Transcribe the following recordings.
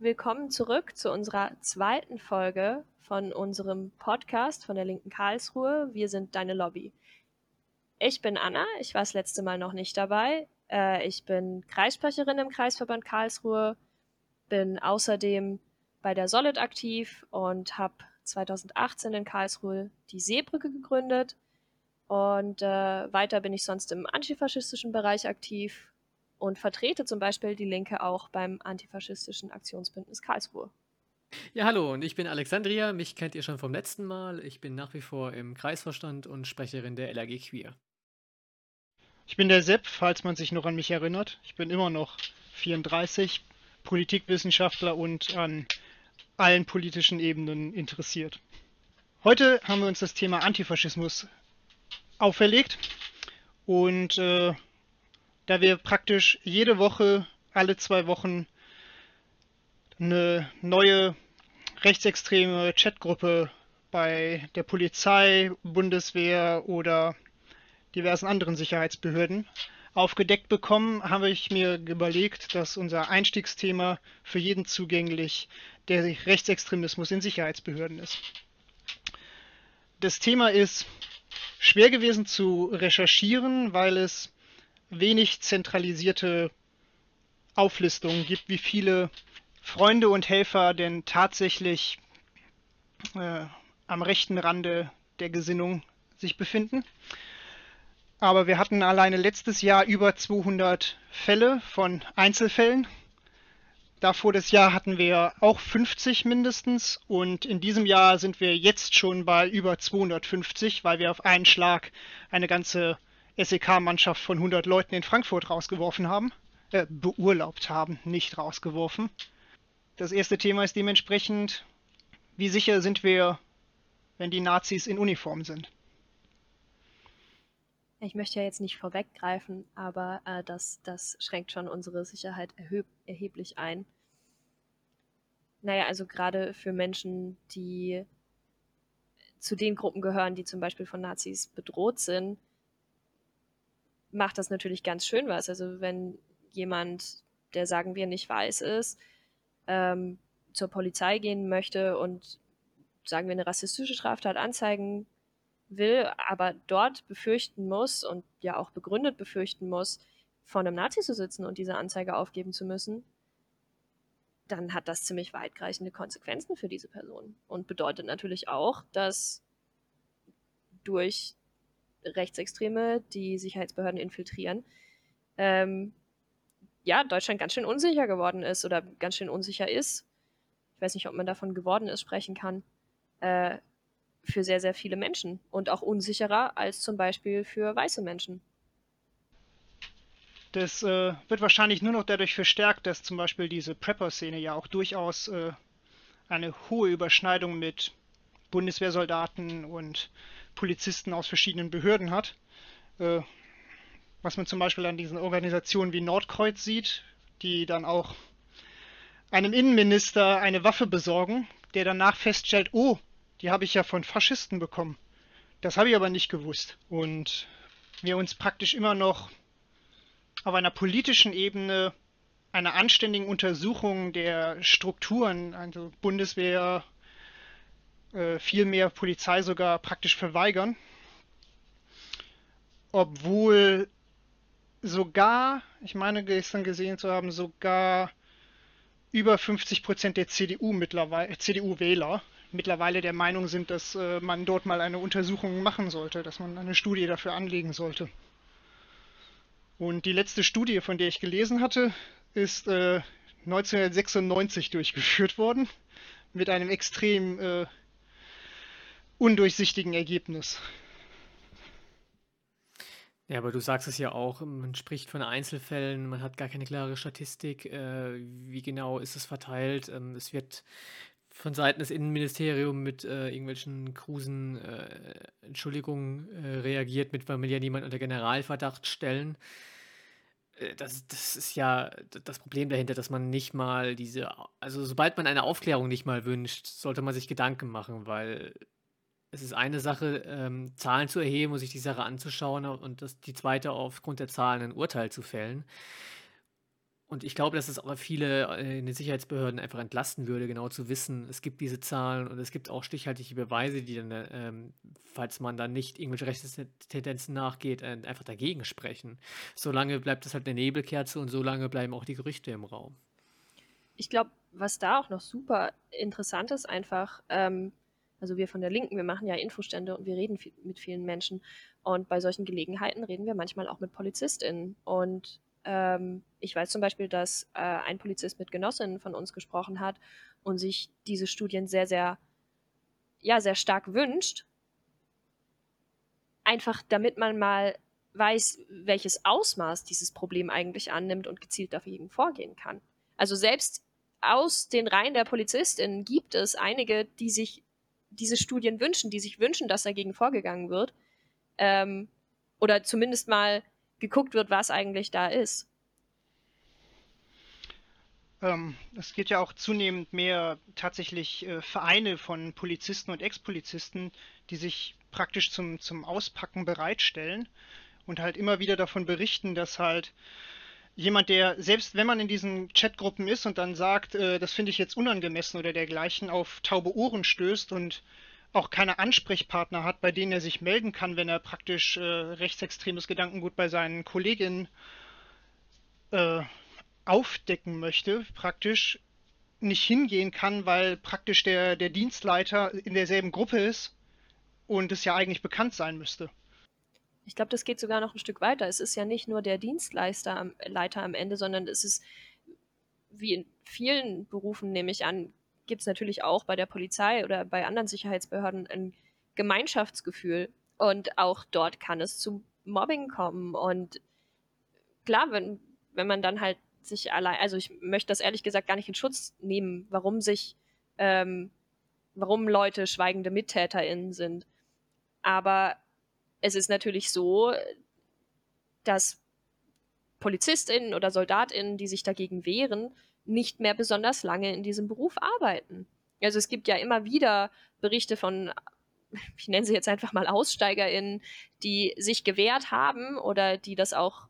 willkommen zurück zu unserer zweiten Folge von unserem Podcast von der Linken Karlsruhe. Wir sind deine Lobby. Ich bin Anna, ich war das letzte Mal noch nicht dabei. Äh, ich bin Kreissprecherin im Kreisverband Karlsruhe, bin außerdem bei der Solid aktiv und habe 2018 in Karlsruhe die Seebrücke gegründet. Und äh, weiter bin ich sonst im antifaschistischen Bereich aktiv und vertrete zum Beispiel die Linke auch beim antifaschistischen Aktionsbündnis Karlsruhe. Ja, hallo, und ich bin Alexandria. Mich kennt ihr schon vom letzten Mal. Ich bin nach wie vor im Kreisvorstand und Sprecherin der LAG Queer. Ich bin der Sepp, falls man sich noch an mich erinnert. Ich bin immer noch 34, Politikwissenschaftler und an allen politischen Ebenen interessiert. Heute haben wir uns das Thema Antifaschismus auferlegt und äh, da wir praktisch jede Woche, alle zwei Wochen eine neue rechtsextreme Chatgruppe bei der Polizei, Bundeswehr oder diversen anderen Sicherheitsbehörden aufgedeckt bekommen, habe ich mir überlegt, dass unser Einstiegsthema für jeden zugänglich der Rechtsextremismus in Sicherheitsbehörden ist. Das Thema ist schwer gewesen zu recherchieren, weil es wenig zentralisierte Auflistungen gibt, wie viele Freunde und Helfer denn tatsächlich äh, am rechten Rande der Gesinnung sich befinden. Aber wir hatten alleine letztes Jahr über 200 Fälle von Einzelfällen. Davor das Jahr hatten wir auch 50 mindestens und in diesem Jahr sind wir jetzt schon bei über 250, weil wir auf einen Schlag eine ganze SEK-Mannschaft von 100 Leuten in Frankfurt rausgeworfen haben, äh, beurlaubt haben, nicht rausgeworfen. Das erste Thema ist dementsprechend, wie sicher sind wir, wenn die Nazis in Uniform sind? Ich möchte ja jetzt nicht vorweggreifen, aber äh, das, das schränkt schon unsere Sicherheit erheb erheblich ein. Naja, also gerade für Menschen, die zu den Gruppen gehören, die zum Beispiel von Nazis bedroht sind, macht das natürlich ganz schön was. Also wenn jemand, der sagen wir nicht weiß ist, ähm, zur Polizei gehen möchte und sagen wir eine rassistische Straftat anzeigen will, aber dort befürchten muss und ja auch begründet befürchten muss, vor einem Nazi zu sitzen und diese Anzeige aufgeben zu müssen, dann hat das ziemlich weitreichende Konsequenzen für diese Person und bedeutet natürlich auch, dass durch Rechtsextreme, die Sicherheitsbehörden infiltrieren, ähm, ja, Deutschland ganz schön unsicher geworden ist oder ganz schön unsicher ist. Ich weiß nicht, ob man davon geworden ist, sprechen kann. Äh, für sehr, sehr viele Menschen und auch unsicherer als zum Beispiel für weiße Menschen. Das äh, wird wahrscheinlich nur noch dadurch verstärkt, dass zum Beispiel diese Prepper-Szene ja auch durchaus äh, eine hohe Überschneidung mit Bundeswehrsoldaten und Polizisten aus verschiedenen Behörden hat. Äh, was man zum Beispiel an diesen Organisationen wie Nordkreuz sieht, die dann auch einem Innenminister eine Waffe besorgen, der danach feststellt, oh, die habe ich ja von Faschisten bekommen. Das habe ich aber nicht gewusst. Und wir uns praktisch immer noch auf einer politischen Ebene einer anständigen Untersuchung der Strukturen, also Bundeswehr, äh, viel mehr Polizei sogar praktisch verweigern. Obwohl sogar, ich meine gestern gesehen zu haben, sogar über 50 Prozent der CDU mittlerweile, CDU-Wähler mittlerweile der Meinung sind, dass äh, man dort mal eine Untersuchung machen sollte, dass man eine Studie dafür anlegen sollte. Und die letzte Studie, von der ich gelesen hatte, ist äh, 1996 durchgeführt worden, mit einem extrem äh, undurchsichtigen Ergebnis. Ja, aber du sagst es ja auch, man spricht von Einzelfällen, man hat gar keine klare Statistik, äh, wie genau ist es verteilt. Ähm, es wird von Seiten des Innenministeriums mit äh, irgendwelchen krusen äh, Entschuldigungen äh, reagiert, mit weil wir ja niemand unter Generalverdacht stellen. Äh, das, das ist ja das Problem dahinter, dass man nicht mal diese, also sobald man eine Aufklärung nicht mal wünscht, sollte man sich Gedanken machen, weil es ist eine Sache, ähm, Zahlen zu erheben und sich die Sache anzuschauen und das, die zweite aufgrund der Zahlen ein Urteil zu fällen. Und ich glaube, dass es auch viele äh, in den Sicherheitsbehörden einfach entlasten würde, genau zu wissen, es gibt diese Zahlen und es gibt auch stichhaltige Beweise, die dann, ähm, falls man dann nicht irgendwelche Rechtstendenzen nachgeht, äh, einfach dagegen sprechen. Solange bleibt es halt eine Nebelkerze und solange bleiben auch die Gerüchte im Raum. Ich glaube, was da auch noch super interessant ist, einfach, ähm, also wir von der Linken, wir machen ja Infostände und wir reden viel, mit vielen Menschen. Und bei solchen Gelegenheiten reden wir manchmal auch mit PolizistInnen. Und ähm, ich weiß zum Beispiel, dass äh, ein Polizist mit Genossinnen von uns gesprochen hat und sich diese Studien sehr, sehr, ja, sehr stark wünscht. Einfach damit man mal weiß, welches Ausmaß dieses Problem eigentlich annimmt und gezielt dagegen vorgehen kann. Also selbst aus den Reihen der PolizistInnen gibt es einige, die sich diese Studien wünschen, die sich wünschen, dass dagegen vorgegangen wird. Ähm, oder zumindest mal geguckt wird, was eigentlich da ist. Ähm, es gibt ja auch zunehmend mehr tatsächlich äh, Vereine von Polizisten und Ex-Polizisten, die sich praktisch zum, zum Auspacken bereitstellen und halt immer wieder davon berichten, dass halt jemand, der, selbst wenn man in diesen Chatgruppen ist und dann sagt, äh, das finde ich jetzt unangemessen oder dergleichen, auf taube Ohren stößt und auch keine Ansprechpartner hat, bei denen er sich melden kann, wenn er praktisch äh, rechtsextremes Gedankengut bei seinen Kolleginnen äh, aufdecken möchte, praktisch nicht hingehen kann, weil praktisch der, der Dienstleiter in derselben Gruppe ist und es ja eigentlich bekannt sein müsste. Ich glaube, das geht sogar noch ein Stück weiter. Es ist ja nicht nur der Dienstleister am, Leiter am Ende, sondern es ist, wie in vielen Berufen, nehme ich an, gibt es natürlich auch bei der Polizei oder bei anderen Sicherheitsbehörden ein Gemeinschaftsgefühl. Und auch dort kann es zu Mobbing kommen. Und klar, wenn, wenn man dann halt sich allein, also ich möchte das ehrlich gesagt gar nicht in Schutz nehmen, warum sich, ähm, warum Leute schweigende MittäterInnen sind. Aber es ist natürlich so, dass PolizistInnen oder SoldatInnen, die sich dagegen wehren, nicht mehr besonders lange in diesem Beruf arbeiten. Also es gibt ja immer wieder Berichte von, ich nenne sie jetzt einfach mal AussteigerInnen, die sich gewehrt haben oder die das auch,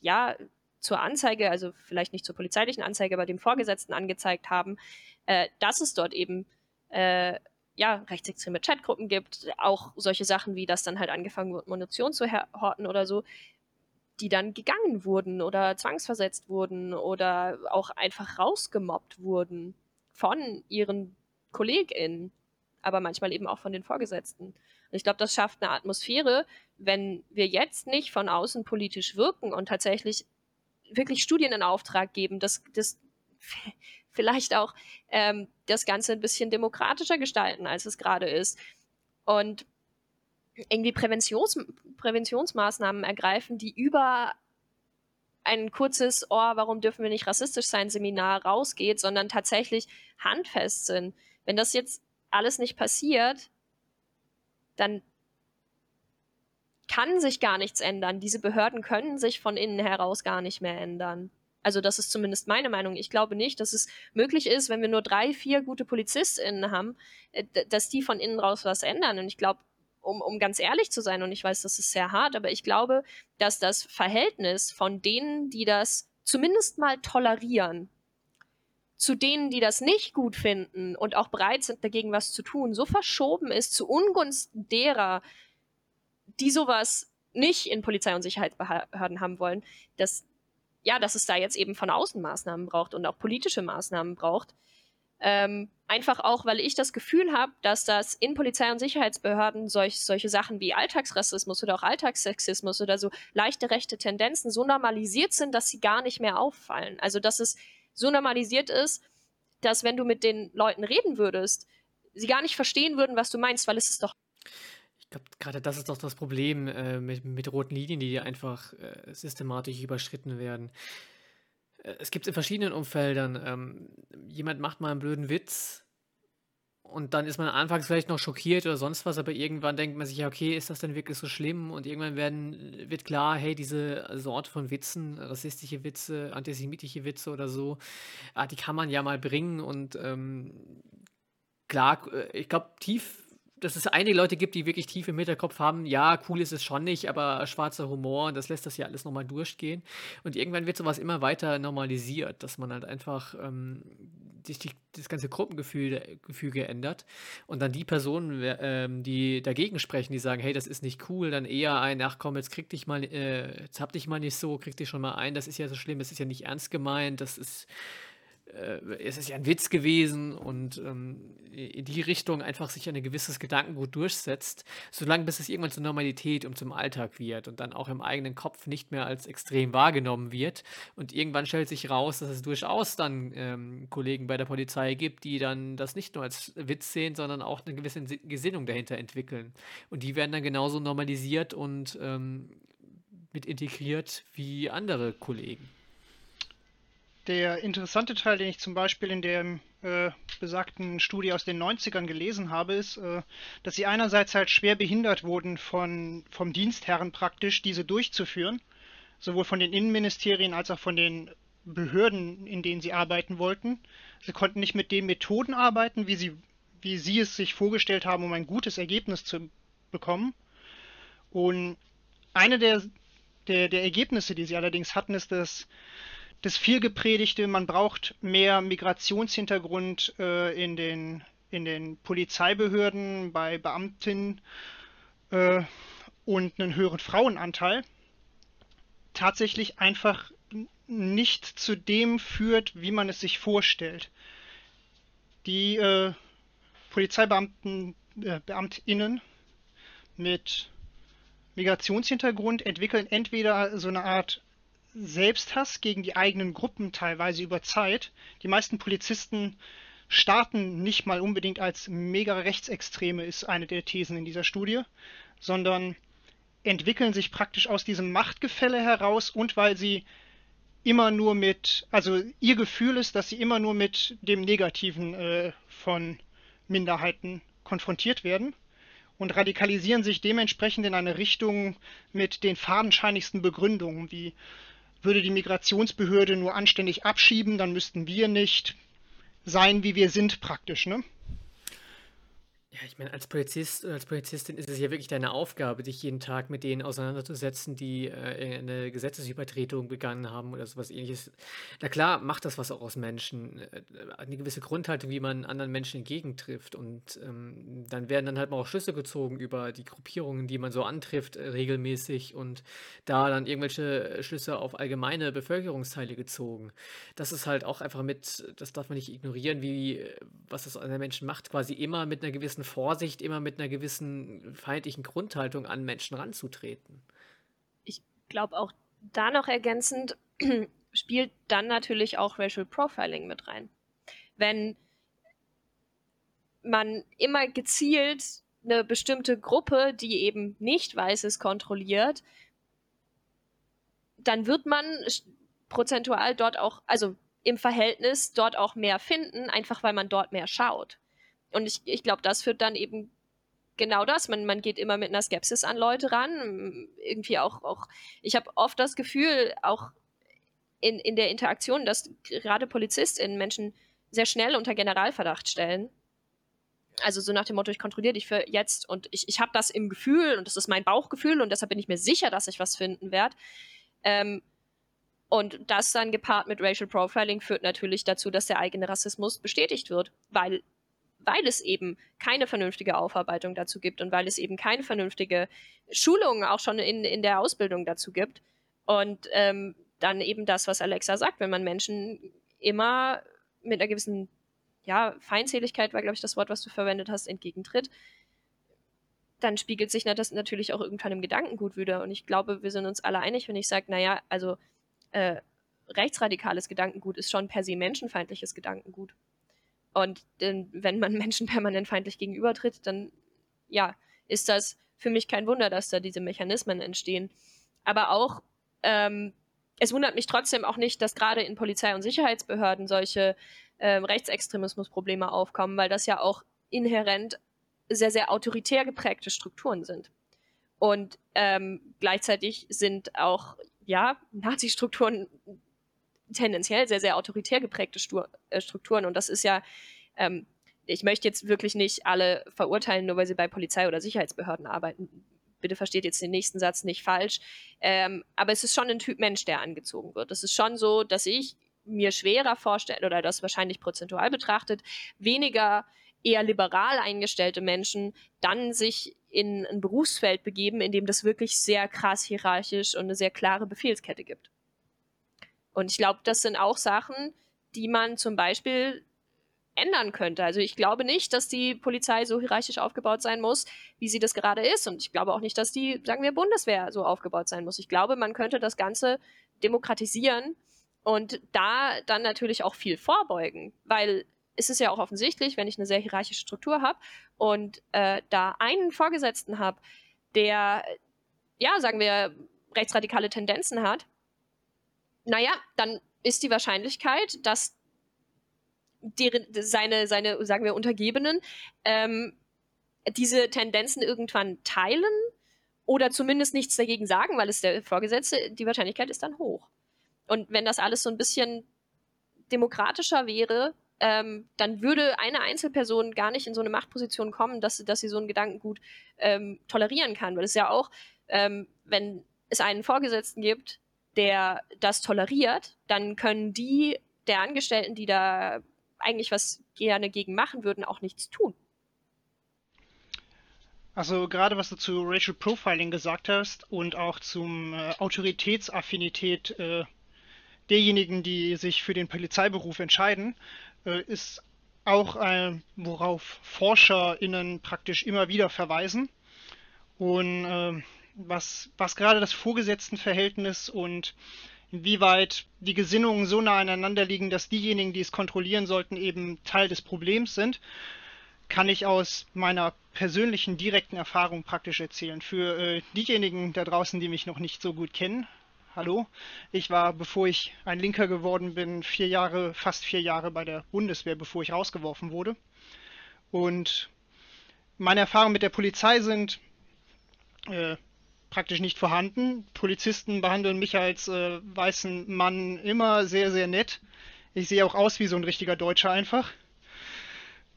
ja, zur Anzeige, also vielleicht nicht zur polizeilichen Anzeige, aber dem Vorgesetzten angezeigt haben, äh, dass es dort eben äh, ja, rechtsextreme Chatgruppen gibt, auch solche Sachen wie, dass dann halt angefangen wird, Munition zu horten oder so, die dann gegangen wurden oder zwangsversetzt wurden oder auch einfach rausgemobbt wurden von ihren KollegInnen, aber manchmal eben auch von den Vorgesetzten. Und ich glaube, das schafft eine Atmosphäre, wenn wir jetzt nicht von außen politisch wirken und tatsächlich wirklich Studien in Auftrag geben, dass das vielleicht auch ähm, das Ganze ein bisschen demokratischer gestalten, als es gerade ist. Und irgendwie Präventions Präventionsmaßnahmen ergreifen, die über ein kurzes, oh, warum dürfen wir nicht rassistisch sein, Seminar rausgeht, sondern tatsächlich handfest sind. Wenn das jetzt alles nicht passiert, dann kann sich gar nichts ändern. Diese Behörden können sich von innen heraus gar nicht mehr ändern. Also das ist zumindest meine Meinung. Ich glaube nicht, dass es möglich ist, wenn wir nur drei, vier gute PolizistInnen haben, äh, dass die von innen raus was ändern. Und ich glaube, um, um ganz ehrlich zu sein, und ich weiß, das ist sehr hart, aber ich glaube, dass das Verhältnis von denen, die das zumindest mal tolerieren, zu denen, die das nicht gut finden und auch bereit sind, dagegen was zu tun, so verschoben ist zu Ungunsten derer, die sowas nicht in Polizei- und Sicherheitsbehörden haben wollen, dass, ja, dass es da jetzt eben von außen Maßnahmen braucht und auch politische Maßnahmen braucht, ähm, einfach auch, weil ich das Gefühl habe, dass das in Polizei- und Sicherheitsbehörden solch, solche Sachen wie Alltagsrassismus oder auch Alltagssexismus oder so leichte rechte Tendenzen so normalisiert sind, dass sie gar nicht mehr auffallen. Also dass es so normalisiert ist, dass wenn du mit den Leuten reden würdest, sie gar nicht verstehen würden, was du meinst, weil es ist doch glaube, gerade das ist doch das Problem äh, mit, mit roten Linien, die einfach äh, systematisch überschritten werden. Äh, es gibt es in verschiedenen Umfeldern. Ähm, jemand macht mal einen blöden Witz und dann ist man anfangs vielleicht noch schockiert oder sonst was, aber irgendwann denkt man sich ja, okay, ist das denn wirklich so schlimm? Und irgendwann werden, wird klar, hey, diese Sorte von Witzen, rassistische Witze, antisemitische Witze oder so, ah, die kann man ja mal bringen und ähm, klar, äh, ich glaube, tief dass es einige Leute gibt, die wirklich tief im Hinterkopf haben, ja, cool ist es schon nicht, aber schwarzer Humor, das lässt das ja alles nochmal durchgehen. Und irgendwann wird sowas immer weiter normalisiert, dass man halt einfach ähm, sich die, das ganze Gruppengefüge ändert und dann die Personen, ähm, die dagegen sprechen, die sagen, hey, das ist nicht cool, dann eher ein, ach komm, jetzt krieg dich mal, äh, jetzt hab dich mal nicht so, krieg dich schon mal ein, das ist ja so schlimm, das ist ja nicht ernst gemeint, das ist es ist ja ein Witz gewesen und ähm, in die Richtung einfach sich ein gewisses Gedankengut durchsetzt, solange bis es irgendwann zur Normalität und zum Alltag wird und dann auch im eigenen Kopf nicht mehr als extrem wahrgenommen wird. Und irgendwann stellt sich raus, dass es durchaus dann ähm, Kollegen bei der Polizei gibt, die dann das nicht nur als Witz sehen, sondern auch eine gewisse Gesinnung dahinter entwickeln. Und die werden dann genauso normalisiert und ähm, mit integriert wie andere Kollegen. Der interessante Teil, den ich zum Beispiel in der äh, besagten Studie aus den 90ern gelesen habe, ist, äh, dass sie einerseits halt schwer behindert wurden von, vom Dienstherren praktisch, diese durchzuführen, sowohl von den Innenministerien als auch von den Behörden, in denen sie arbeiten wollten. Sie konnten nicht mit den Methoden arbeiten, wie sie, wie sie es sich vorgestellt haben, um ein gutes Ergebnis zu bekommen. Und eine der, der, der Ergebnisse, die sie allerdings hatten, ist, dass das vielgepredigte, man braucht mehr Migrationshintergrund äh, in, den, in den Polizeibehörden, bei Beamtinnen äh, und einen höheren Frauenanteil, tatsächlich einfach nicht zu dem führt, wie man es sich vorstellt. Die äh, Polizeibeamten, äh, Beamtinnen mit Migrationshintergrund entwickeln entweder so eine Art Selbsthass gegen die eigenen Gruppen teilweise über Zeit. Die meisten Polizisten starten nicht mal unbedingt als mega Rechtsextreme, ist eine der Thesen in dieser Studie, sondern entwickeln sich praktisch aus diesem Machtgefälle heraus und weil sie immer nur mit, also ihr Gefühl ist, dass sie immer nur mit dem Negativen äh, von Minderheiten konfrontiert werden und radikalisieren sich dementsprechend in eine Richtung mit den fadenscheinigsten Begründungen, wie würde die Migrationsbehörde nur anständig abschieben, dann müssten wir nicht sein, wie wir sind praktisch, ne? Ja, ich meine, als Polizist oder als Polizistin ist es ja wirklich deine Aufgabe, dich jeden Tag mit denen auseinanderzusetzen, die äh, eine Gesetzesübertretung begangen haben oder sowas ähnliches. Na klar, macht das was auch aus Menschen. Äh, eine gewisse Grundhaltung, wie man anderen Menschen entgegentrifft. Und ähm, dann werden dann halt mal auch Schlüsse gezogen über die Gruppierungen, die man so antrifft, äh, regelmäßig und da dann irgendwelche Schlüsse auf allgemeine Bevölkerungsteile gezogen. Das ist halt auch einfach mit, das darf man nicht ignorieren, wie was das an den Menschen macht, quasi immer mit einer gewissen gewissen Vorsicht, immer mit einer gewissen feindlichen Grundhaltung an Menschen ranzutreten. Ich glaube auch da noch ergänzend spielt dann natürlich auch Racial Profiling mit rein. Wenn man immer gezielt eine bestimmte Gruppe, die eben nicht weiß ist, kontrolliert, dann wird man prozentual dort auch, also im Verhältnis dort auch mehr finden, einfach weil man dort mehr schaut. Und ich, ich glaube, das führt dann eben genau das. Man, man geht immer mit einer Skepsis an Leute ran. Irgendwie auch, auch ich habe oft das Gefühl, auch in, in der Interaktion, dass gerade PolizistInnen Menschen sehr schnell unter Generalverdacht stellen. Also so nach dem Motto, ich kontrolliere dich für jetzt und ich, ich habe das im Gefühl und das ist mein Bauchgefühl und deshalb bin ich mir sicher, dass ich was finden werde. Ähm, und das dann gepaart mit Racial Profiling führt natürlich dazu, dass der eigene Rassismus bestätigt wird, weil weil es eben keine vernünftige Aufarbeitung dazu gibt und weil es eben keine vernünftige Schulung auch schon in, in der Ausbildung dazu gibt. Und ähm, dann eben das, was Alexa sagt, wenn man Menschen immer mit einer gewissen, ja, Feindseligkeit war, glaube ich, das Wort, was du verwendet hast, entgegentritt, dann spiegelt sich das natürlich auch irgendwann im Gedankengut wieder. Und ich glaube, wir sind uns alle einig, wenn ich sage, naja, also äh, rechtsradikales Gedankengut ist schon per se menschenfeindliches Gedankengut. Und denn, wenn man Menschen permanent feindlich gegenübertritt, dann ja, ist das für mich kein Wunder, dass da diese Mechanismen entstehen. Aber auch, ähm, es wundert mich trotzdem auch nicht, dass gerade in Polizei- und Sicherheitsbehörden solche ähm, Rechtsextremismusprobleme aufkommen, weil das ja auch inhärent sehr, sehr autoritär geprägte Strukturen sind. Und ähm, gleichzeitig sind auch, ja, Nazi-Strukturen tendenziell sehr, sehr autoritär geprägte Stur äh, Strukturen. Und das ist ja, ähm, ich möchte jetzt wirklich nicht alle verurteilen, nur weil sie bei Polizei oder Sicherheitsbehörden arbeiten. Bitte versteht jetzt den nächsten Satz nicht falsch. Ähm, aber es ist schon ein Typ Mensch, der angezogen wird. Es ist schon so, dass ich mir schwerer vorstelle oder das wahrscheinlich prozentual betrachtet, weniger eher liberal eingestellte Menschen dann sich in ein Berufsfeld begeben, in dem das wirklich sehr krass hierarchisch und eine sehr klare Befehlskette gibt. Und ich glaube, das sind auch Sachen, die man zum Beispiel ändern könnte. Also ich glaube nicht, dass die Polizei so hierarchisch aufgebaut sein muss, wie sie das gerade ist. Und ich glaube auch nicht, dass die, sagen wir, Bundeswehr so aufgebaut sein muss. Ich glaube, man könnte das Ganze demokratisieren und da dann natürlich auch viel vorbeugen, weil es ist ja auch offensichtlich, wenn ich eine sehr hierarchische Struktur habe und äh, da einen Vorgesetzten habe, der, ja, sagen wir, rechtsradikale Tendenzen hat, naja, dann ist die Wahrscheinlichkeit, dass deren, seine, seine, sagen wir, Untergebenen ähm, diese Tendenzen irgendwann teilen oder zumindest nichts dagegen sagen, weil es der Vorgesetzte, die Wahrscheinlichkeit ist dann hoch. Und wenn das alles so ein bisschen demokratischer wäre, ähm, dann würde eine Einzelperson gar nicht in so eine Machtposition kommen, dass, dass sie so einen Gedankengut ähm, tolerieren kann. Weil es ja auch, ähm, wenn es einen Vorgesetzten gibt, der das toleriert, dann können die der Angestellten, die da eigentlich was gerne gegen machen würden, auch nichts tun. Also gerade was du zu Racial Profiling gesagt hast und auch zum äh, Autoritätsaffinität äh, derjenigen, die sich für den Polizeiberuf entscheiden, äh, ist auch, äh, worauf ForscherInnen praktisch immer wieder verweisen. Und äh, was, was gerade das Vorgesetztenverhältnis und inwieweit die Gesinnungen so nah aneinander liegen, dass diejenigen, die es kontrollieren sollten, eben Teil des Problems sind, kann ich aus meiner persönlichen direkten Erfahrung praktisch erzählen. Für äh, diejenigen da draußen, die mich noch nicht so gut kennen, hallo, ich war, bevor ich ein Linker geworden bin, vier Jahre, fast vier Jahre bei der Bundeswehr, bevor ich rausgeworfen wurde. Und meine Erfahrungen mit der Polizei sind äh, praktisch nicht vorhanden. Polizisten behandeln mich als äh, weißen Mann immer sehr, sehr nett. Ich sehe auch aus wie so ein richtiger Deutscher einfach.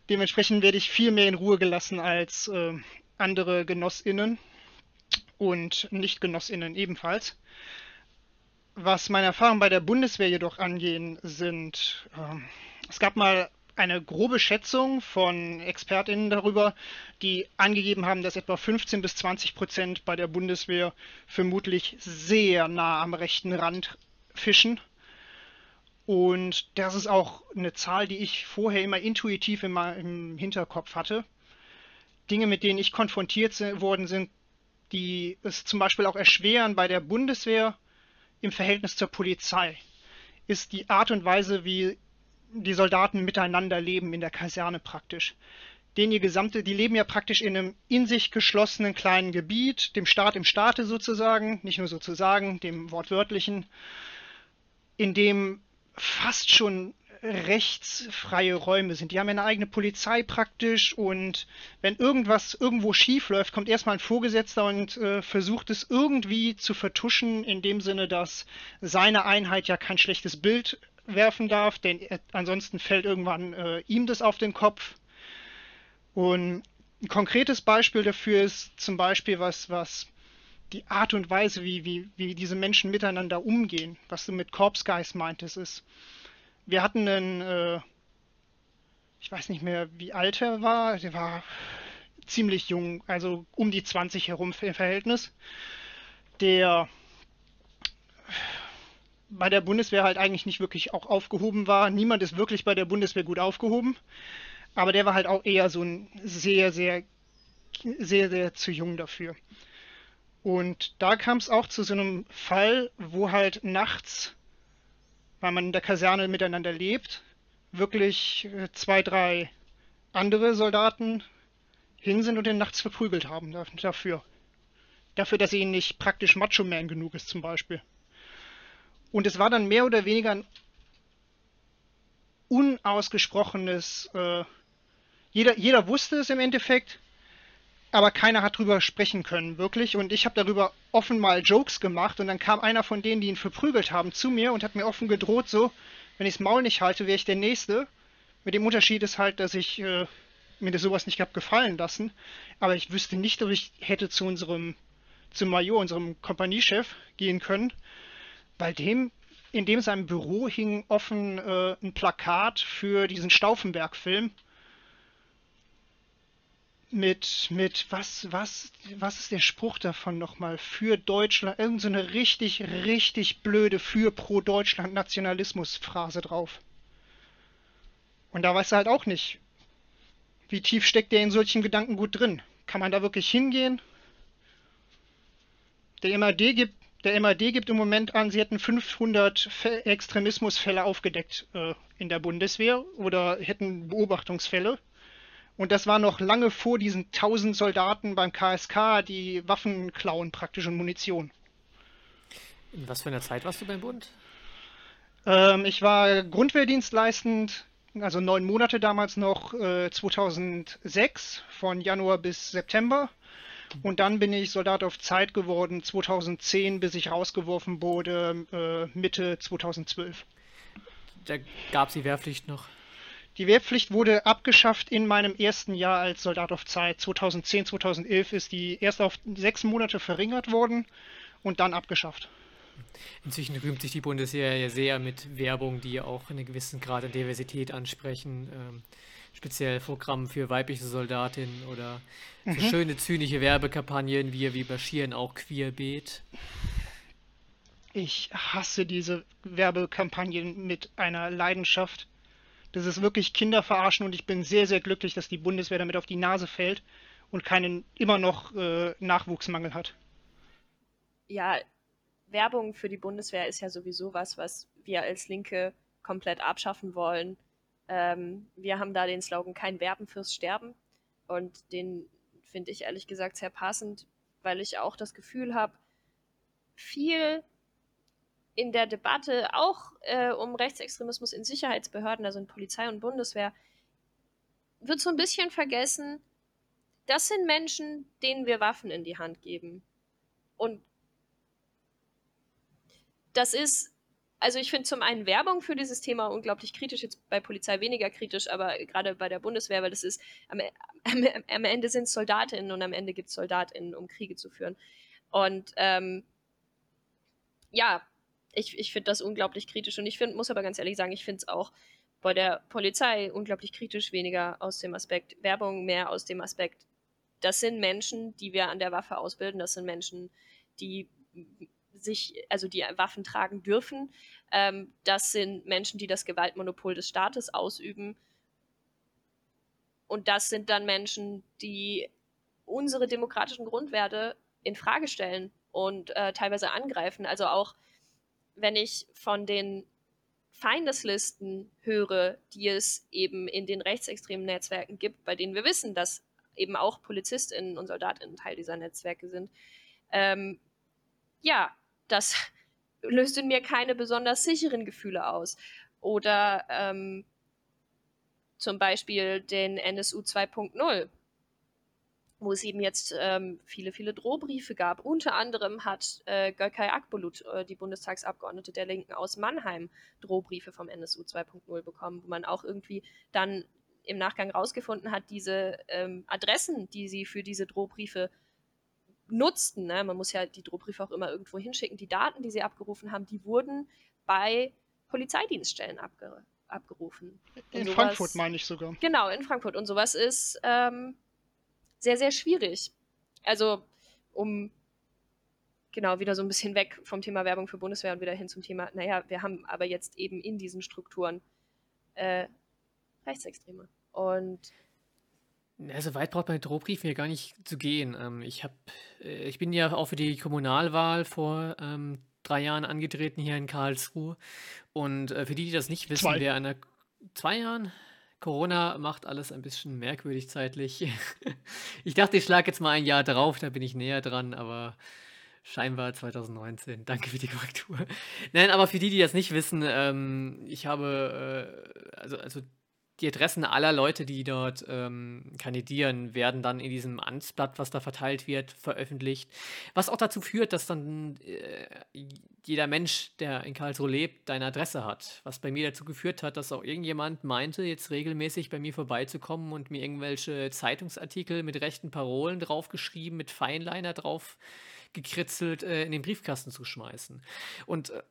Dementsprechend werde ich viel mehr in Ruhe gelassen als äh, andere Genossinnen und Nicht-Genossinnen ebenfalls. Was meine Erfahrungen bei der Bundeswehr jedoch angehen, sind, äh, es gab mal eine grobe Schätzung von ExpertInnen darüber, die angegeben haben, dass etwa 15 bis 20 Prozent bei der Bundeswehr vermutlich sehr nah am rechten Rand fischen. Und das ist auch eine Zahl, die ich vorher immer intuitiv immer im Hinterkopf hatte. Dinge, mit denen ich konfrontiert worden sind, die es zum Beispiel auch erschweren bei der Bundeswehr im Verhältnis zur Polizei, ist die Art und Weise, wie die Soldaten miteinander leben in der Kaserne praktisch. Den ihr gesamte, die leben ja praktisch in einem in sich geschlossenen kleinen Gebiet, dem Staat im Staate sozusagen, nicht nur sozusagen, dem wortwörtlichen, in dem fast schon rechtsfreie Räume sind. Die haben eine eigene Polizei praktisch und wenn irgendwas irgendwo schief läuft, kommt erstmal ein Vorgesetzter und äh, versucht es irgendwie zu vertuschen, in dem Sinne, dass seine Einheit ja kein schlechtes Bild werfen darf, denn er, ansonsten fällt irgendwann äh, ihm das auf den Kopf. Und ein konkretes Beispiel dafür ist zum Beispiel was, was die Art und Weise, wie, wie, wie diese Menschen miteinander umgehen, was du mit Korpsgeist meintest, ist, wir hatten einen, äh, ich weiß nicht mehr, wie alt er war, der war ziemlich jung, also um die 20 herum im Verhältnis, der bei der Bundeswehr halt eigentlich nicht wirklich auch aufgehoben war. Niemand ist wirklich bei der Bundeswehr gut aufgehoben. Aber der war halt auch eher so ein sehr, sehr, sehr, sehr zu jung dafür. Und da kam es auch zu so einem Fall, wo halt nachts, weil man in der Kaserne miteinander lebt, wirklich äh, zwei, drei andere Soldaten hin sind und den nachts verprügelt haben dafür. Dafür, dass er ihnen nicht praktisch Macho-Man genug ist zum Beispiel. Und es war dann mehr oder weniger ein unausgesprochenes, äh, jeder, jeder wusste es im Endeffekt, aber keiner hat drüber sprechen können, wirklich. Und ich habe darüber offen mal Jokes gemacht und dann kam einer von denen, die ihn verprügelt haben, zu mir und hat mir offen gedroht, so, wenn ich das Maul nicht halte, wäre ich der Nächste, Mit dem Unterschied ist halt, dass ich äh, mir das sowas nicht hab gefallen lassen, aber ich wüsste nicht, ob ich hätte zu unserem, zum Major, unserem Kompaniechef, gehen können, weil dem, in dem seinem Büro hing offen äh, ein Plakat für diesen Stauffenberg-Film mit, mit, was, was, was ist der Spruch davon nochmal? Für Deutschland, irgend so eine richtig, richtig blöde für pro Deutschland Nationalismus-Phrase drauf. Und da weiß er halt auch nicht, wie tief steckt der in solchen Gedanken gut drin. Kann man da wirklich hingehen? Der MAD gibt, der MAD gibt im Moment an, sie hätten 500 Extremismusfälle aufgedeckt äh, in der Bundeswehr oder hätten Beobachtungsfälle. Und das war noch lange vor diesen 1000 Soldaten beim KSK, die Waffen klauen praktisch und Munition. In was für einer Zeit warst du beim Bund? Ähm, ich war Grundwehrdienstleistend, also neun Monate damals noch, äh, 2006, von Januar bis September. Und dann bin ich Soldat auf Zeit geworden, 2010, bis ich rausgeworfen wurde, äh, Mitte 2012. Da gab es die Wehrpflicht noch. Die Wehrpflicht wurde abgeschafft in meinem ersten Jahr als Soldat auf Zeit. 2010, 2011 ist die erst auf sechs Monate verringert worden und dann abgeschafft. Inzwischen rühmt sich die Bundeswehr ja sehr mit Werbung, die auch einen gewissen Grad an Diversität ansprechen. Ähm, speziell Programmen für weibliche Soldatinnen oder mhm. schöne zynische Werbekampagnen, wie wie Baschieren auch queerbeet. Ich hasse diese Werbekampagnen mit einer Leidenschaft. Das ist wirklich Kinder verarschen und ich bin sehr, sehr glücklich, dass die Bundeswehr damit auf die Nase fällt und keinen immer noch äh, Nachwuchsmangel hat. Ja, Werbung für die Bundeswehr ist ja sowieso was, was wir als Linke komplett abschaffen wollen. Ähm, wir haben da den Slogan kein Werben fürs Sterben und den finde ich ehrlich gesagt sehr passend, weil ich auch das Gefühl habe, viel in der Debatte auch äh, um Rechtsextremismus in Sicherheitsbehörden, also in Polizei und Bundeswehr, wird so ein bisschen vergessen, das sind Menschen, denen wir Waffen in die Hand geben. Und das ist, also ich finde zum einen Werbung für dieses Thema unglaublich kritisch, jetzt bei Polizei weniger kritisch, aber gerade bei der Bundeswehr, weil das ist, am, am, am Ende sind es Soldatinnen und am Ende gibt es Soldatinnen, um Kriege zu führen. Und ähm, ja, ich, ich finde das unglaublich kritisch und ich find, muss aber ganz ehrlich sagen, ich finde es auch bei der Polizei unglaublich kritisch, weniger aus dem Aspekt Werbung, mehr aus dem Aspekt, das sind Menschen, die wir an der Waffe ausbilden, das sind Menschen, die sich, also die Waffen tragen dürfen. Ähm, das sind Menschen, die das Gewaltmonopol des Staates ausüben. Und das sind dann Menschen, die unsere demokratischen Grundwerte in Frage stellen und äh, teilweise angreifen. Also auch wenn ich von den Feindeslisten höre, die es eben in den rechtsextremen Netzwerken gibt, bei denen wir wissen, dass eben auch PolizistInnen und SoldatInnen Teil dieser Netzwerke sind, ähm, ja, das löst in mir keine besonders sicheren Gefühle aus. Oder ähm, zum Beispiel den NSU 2.0, wo es eben jetzt ähm, viele, viele Drohbriefe gab. Unter anderem hat äh, Gökay Akbulut, äh, die Bundestagsabgeordnete der Linken aus Mannheim, Drohbriefe vom NSU 2.0 bekommen, wo man auch irgendwie dann im Nachgang rausgefunden hat, diese ähm, Adressen, die sie für diese Drohbriefe nutzten, ne? man muss ja die Drohbriefe auch immer irgendwo hinschicken, die Daten, die sie abgerufen haben, die wurden bei Polizeidienststellen abge abgerufen. in sowas, Frankfurt meine ich sogar. Genau, in Frankfurt. Und sowas ist ähm, sehr, sehr schwierig. Also, um genau wieder so ein bisschen weg vom Thema Werbung für Bundeswehr und wieder hin zum Thema, naja, wir haben aber jetzt eben in diesen Strukturen äh, Rechtsextreme. Und also weit braucht man mit Drohbriefen ja gar nicht zu gehen. Ähm, ich, hab, äh, ich bin ja auch für die Kommunalwahl vor ähm, drei Jahren angetreten hier in Karlsruhe. Und äh, für die, die das nicht wissen, zwei. wer einer zwei Jahren Corona macht alles ein bisschen merkwürdig zeitlich. ich dachte, ich schlage jetzt mal ein Jahr drauf, da bin ich näher dran, aber scheinbar 2019. Danke für die Korrektur. Nein, aber für die, die das nicht wissen, ähm, ich habe, äh, also, also die Adressen aller Leute, die dort ähm, kandidieren, werden dann in diesem Amtsblatt, was da verteilt wird, veröffentlicht. Was auch dazu führt, dass dann äh, jeder Mensch, der in Karlsruhe lebt, deine Adresse hat. Was bei mir dazu geführt hat, dass auch irgendjemand meinte, jetzt regelmäßig bei mir vorbeizukommen und mir irgendwelche Zeitungsartikel mit rechten Parolen draufgeschrieben, mit Feinliner drauf gekritzelt äh, in den Briefkasten zu schmeißen. Und äh,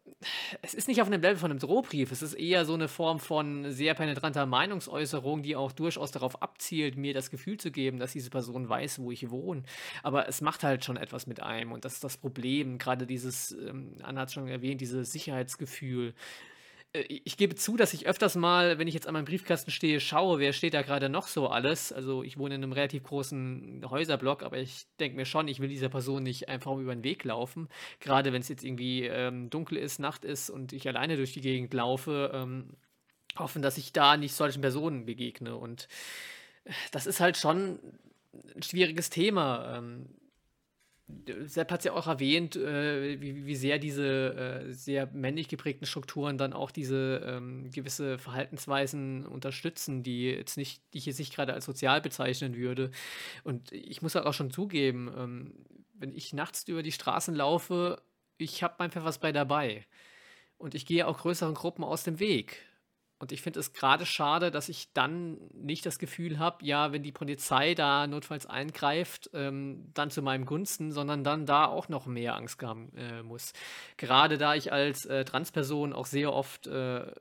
es ist nicht auf einem Level von einem Drohbrief, es ist eher so eine Form von sehr penetranter Meinungsäußerung, die auch durchaus darauf abzielt, mir das Gefühl zu geben, dass diese Person weiß, wo ich wohne. Aber es macht halt schon etwas mit einem und das ist das Problem. Gerade dieses, ähm, Anna hat schon erwähnt, dieses Sicherheitsgefühl ich gebe zu, dass ich öfters mal, wenn ich jetzt an meinem Briefkasten stehe, schaue, wer steht da gerade noch so alles. Also ich wohne in einem relativ großen Häuserblock, aber ich denke mir schon, ich will dieser Person nicht einfach über den Weg laufen. Gerade wenn es jetzt irgendwie ähm, dunkel ist, Nacht ist und ich alleine durch die Gegend laufe, ähm, hoffen, dass ich da nicht solchen Personen begegne. Und äh, das ist halt schon ein schwieriges Thema. Ähm, Sepp hat es ja auch erwähnt, äh, wie, wie, sehr diese äh, sehr männlich geprägten Strukturen dann auch diese ähm, gewisse Verhaltensweisen unterstützen, die jetzt nicht, die ich jetzt nicht gerade als sozial bezeichnen würde. Und ich muss halt auch schon zugeben, ähm, wenn ich nachts über die Straßen laufe, ich habe mein Pfefferspray dabei. Und ich gehe auch größeren Gruppen aus dem Weg. Und ich finde es gerade schade, dass ich dann nicht das Gefühl habe, ja, wenn die Polizei da notfalls eingreift, ähm, dann zu meinem Gunsten, sondern dann da auch noch mehr Angst haben äh, muss. Gerade da ich als äh, Transperson auch sehr oft äh,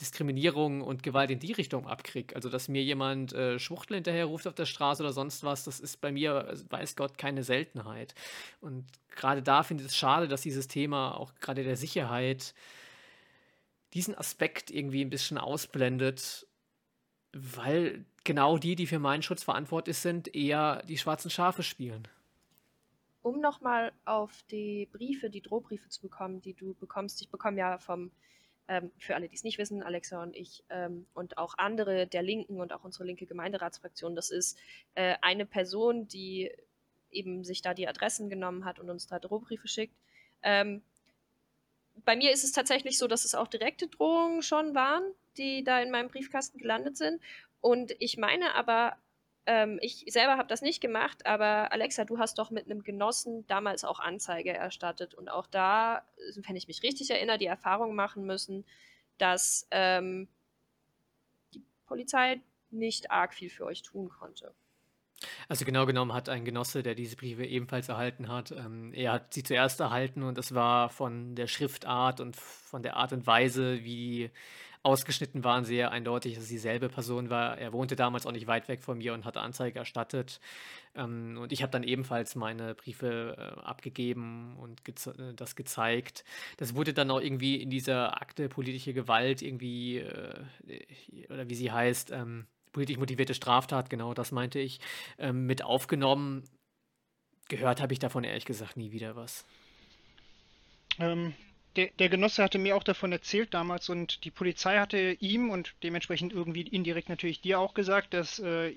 Diskriminierung und Gewalt in die Richtung abkriege. Also, dass mir jemand äh, Schwuchtel hinterher ruft auf der Straße oder sonst was, das ist bei mir, äh, weiß Gott, keine Seltenheit. Und gerade da finde ich es schade, dass dieses Thema auch gerade der Sicherheit diesen Aspekt irgendwie ein bisschen ausblendet, weil genau die, die für meinen Schutz verantwortlich sind, eher die schwarzen Schafe spielen. Um nochmal auf die Briefe, die Drohbriefe zu bekommen, die du bekommst, ich bekomme ja vom, ähm, für alle, die es nicht wissen, Alexa und ich ähm, und auch andere der Linken und auch unsere linke Gemeinderatsfraktion, das ist äh, eine Person, die eben sich da die Adressen genommen hat und uns da Drohbriefe schickt. Ähm, bei mir ist es tatsächlich so, dass es auch direkte Drohungen schon waren, die da in meinem Briefkasten gelandet sind. Und ich meine aber, ähm, ich selber habe das nicht gemacht, aber Alexa, du hast doch mit einem Genossen damals auch Anzeige erstattet. Und auch da, wenn ich mich richtig erinnere, die Erfahrung machen müssen, dass ähm, die Polizei nicht arg viel für euch tun konnte. Also genau genommen hat ein Genosse, der diese Briefe ebenfalls erhalten hat, ähm, er hat sie zuerst erhalten und es war von der Schriftart und von der Art und Weise, wie ausgeschnitten waren, sehr eindeutig, dass es dieselbe Person war. Er wohnte damals auch nicht weit weg von mir und hatte Anzeige erstattet. Ähm, und ich habe dann ebenfalls meine Briefe äh, abgegeben und geze äh, das gezeigt. Das wurde dann auch irgendwie in dieser Akte politische Gewalt irgendwie, äh, oder wie sie heißt, ähm, politisch motivierte Straftat, genau das meinte ich, ähm, mit aufgenommen. Gehört habe ich davon ehrlich gesagt nie wieder was. Ähm, der, der, Genosse hatte mir auch davon erzählt damals und die Polizei hatte ihm und dementsprechend irgendwie indirekt natürlich dir auch gesagt, dass äh,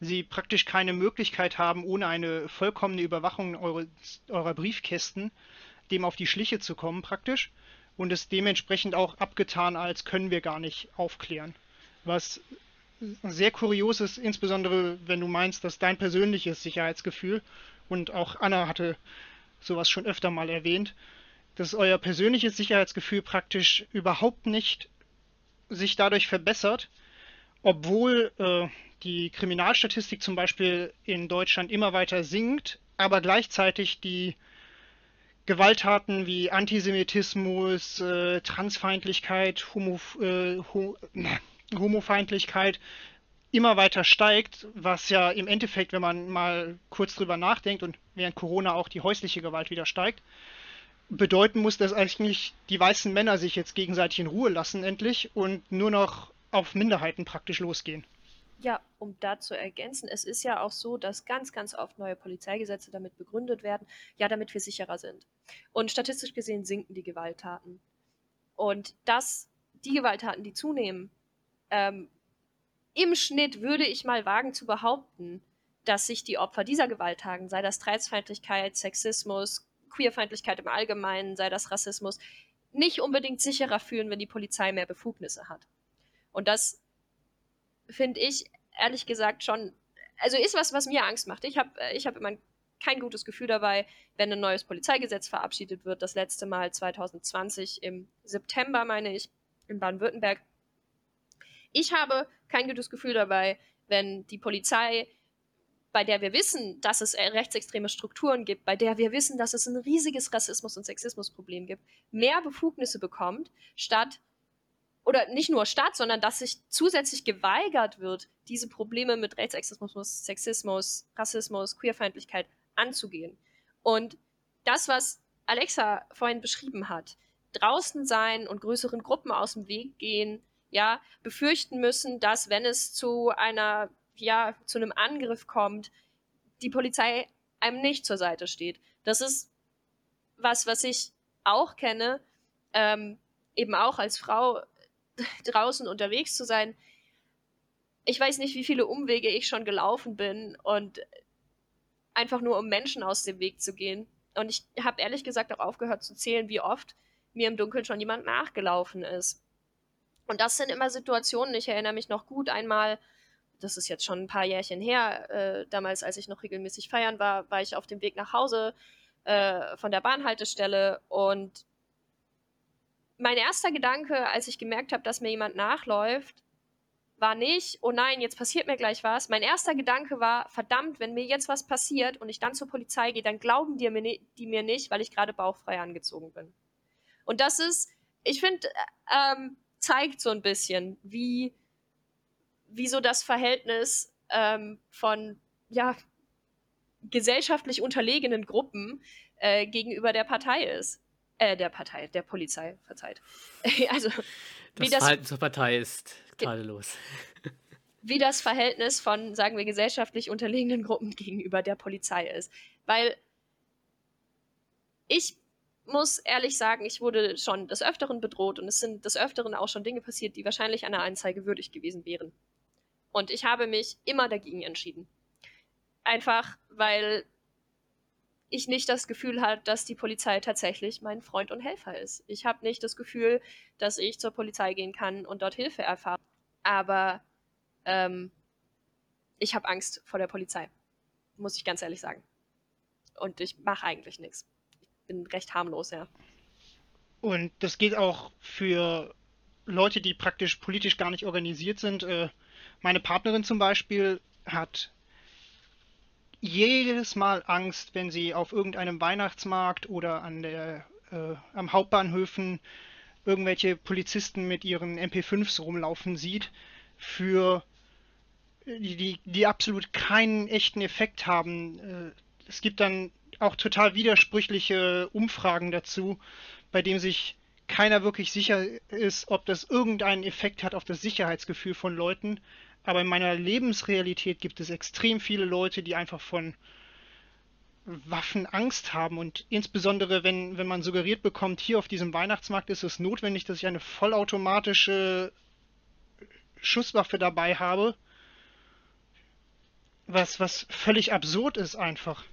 sie praktisch keine Möglichkeit haben, ohne eine vollkommene Überwachung eure, eurer Briefkästen dem auf die Schliche zu kommen praktisch und es dementsprechend auch abgetan als können wir gar nicht aufklären. Was sehr kurios ist, insbesondere wenn du meinst, dass dein persönliches Sicherheitsgefühl, und auch Anna hatte sowas schon öfter mal erwähnt, dass euer persönliches Sicherheitsgefühl praktisch überhaupt nicht sich dadurch verbessert, obwohl äh, die Kriminalstatistik zum Beispiel in Deutschland immer weiter sinkt, aber gleichzeitig die Gewalttaten wie Antisemitismus, äh, Transfeindlichkeit, Homo, äh, ho, Homofeindlichkeit immer weiter steigt, was ja im Endeffekt, wenn man mal kurz drüber nachdenkt und während Corona auch die häusliche Gewalt wieder steigt, bedeuten muss, dass eigentlich die weißen Männer sich jetzt gegenseitig in Ruhe lassen endlich und nur noch auf Minderheiten praktisch losgehen. Ja, um da zu ergänzen, es ist ja auch so, dass ganz, ganz oft neue Polizeigesetze damit begründet werden, ja, damit wir sicherer sind. Und statistisch gesehen sinken die Gewalttaten. Und dass die Gewalttaten, die zunehmen, ähm, im Schnitt würde ich mal wagen zu behaupten, dass sich die Opfer dieser Gewalttaten, sei das Transfeindlichkeit, Sexismus, Queerfeindlichkeit im Allgemeinen, sei das Rassismus, nicht unbedingt sicherer fühlen, wenn die Polizei mehr Befugnisse hat. Und das finde ich ehrlich gesagt schon, also ist was, was mir Angst macht. Ich habe äh, ich hab immer kein gutes Gefühl dabei, wenn ein neues Polizeigesetz verabschiedet wird. Das letzte Mal 2020 im September, meine ich, in Baden-Württemberg. Ich habe kein gutes Gefühl dabei, wenn die Polizei, bei der wir wissen, dass es rechtsextreme Strukturen gibt, bei der wir wissen, dass es ein riesiges Rassismus- und Sexismusproblem gibt, mehr Befugnisse bekommt, statt oder nicht nur statt, sondern dass sich zusätzlich geweigert wird, diese Probleme mit Rechtsextremismus, Sexismus, Rassismus, Queerfeindlichkeit anzugehen. Und das, was Alexa vorhin beschrieben hat, draußen sein und größeren Gruppen aus dem Weg gehen, ja, befürchten müssen, dass wenn es zu einer, ja, zu einem Angriff kommt, die Polizei einem nicht zur Seite steht. Das ist was, was ich auch kenne, ähm, eben auch als Frau draußen unterwegs zu sein. Ich weiß nicht, wie viele Umwege ich schon gelaufen bin und einfach nur um Menschen aus dem Weg zu gehen. Und ich habe ehrlich gesagt auch aufgehört zu zählen, wie oft mir im Dunkeln schon jemand nachgelaufen ist. Und das sind immer Situationen, ich erinnere mich noch gut einmal, das ist jetzt schon ein paar Jährchen her, äh, damals, als ich noch regelmäßig feiern war, war ich auf dem Weg nach Hause äh, von der Bahnhaltestelle und mein erster Gedanke, als ich gemerkt habe, dass mir jemand nachläuft, war nicht, oh nein, jetzt passiert mir gleich was. Mein erster Gedanke war, verdammt, wenn mir jetzt was passiert und ich dann zur Polizei gehe, dann glauben die mir, die mir nicht, weil ich gerade bauchfrei angezogen bin. Und das ist, ich finde, äh, ähm, zeigt so ein bisschen, wie, wie so das Verhältnis ähm, von, ja, gesellschaftlich unterlegenen Gruppen äh, gegenüber der Partei ist. Äh, der Partei, der Polizei, verzeiht. also, das wie das Verhalten zur Partei ist tadellos. Wie das Verhältnis von, sagen wir, gesellschaftlich unterlegenen Gruppen gegenüber der Polizei ist. Weil ich muss ehrlich sagen, ich wurde schon des Öfteren bedroht und es sind des Öfteren auch schon Dinge passiert, die wahrscheinlich einer Anzeige würdig gewesen wären. Und ich habe mich immer dagegen entschieden. Einfach, weil ich nicht das Gefühl habe, dass die Polizei tatsächlich mein Freund und Helfer ist. Ich habe nicht das Gefühl, dass ich zur Polizei gehen kann und dort Hilfe erfahre. Aber ähm, ich habe Angst vor der Polizei, muss ich ganz ehrlich sagen. Und ich mache eigentlich nichts. Bin recht harmlos, ja. Und das geht auch für Leute, die praktisch politisch gar nicht organisiert sind. Äh, meine Partnerin zum Beispiel hat jedes Mal Angst, wenn sie auf irgendeinem Weihnachtsmarkt oder an der, äh, am Hauptbahnhöfen irgendwelche Polizisten mit ihren MP5s rumlaufen sieht, für die, die, die absolut keinen echten Effekt haben. Äh, es gibt dann auch total widersprüchliche Umfragen dazu, bei dem sich keiner wirklich sicher ist, ob das irgendeinen Effekt hat auf das Sicherheitsgefühl von Leuten. Aber in meiner Lebensrealität gibt es extrem viele Leute, die einfach von Waffen Angst haben und insbesondere wenn, wenn man suggeriert bekommt, hier auf diesem Weihnachtsmarkt ist es notwendig, dass ich eine vollautomatische Schusswaffe dabei habe, was, was völlig absurd ist einfach.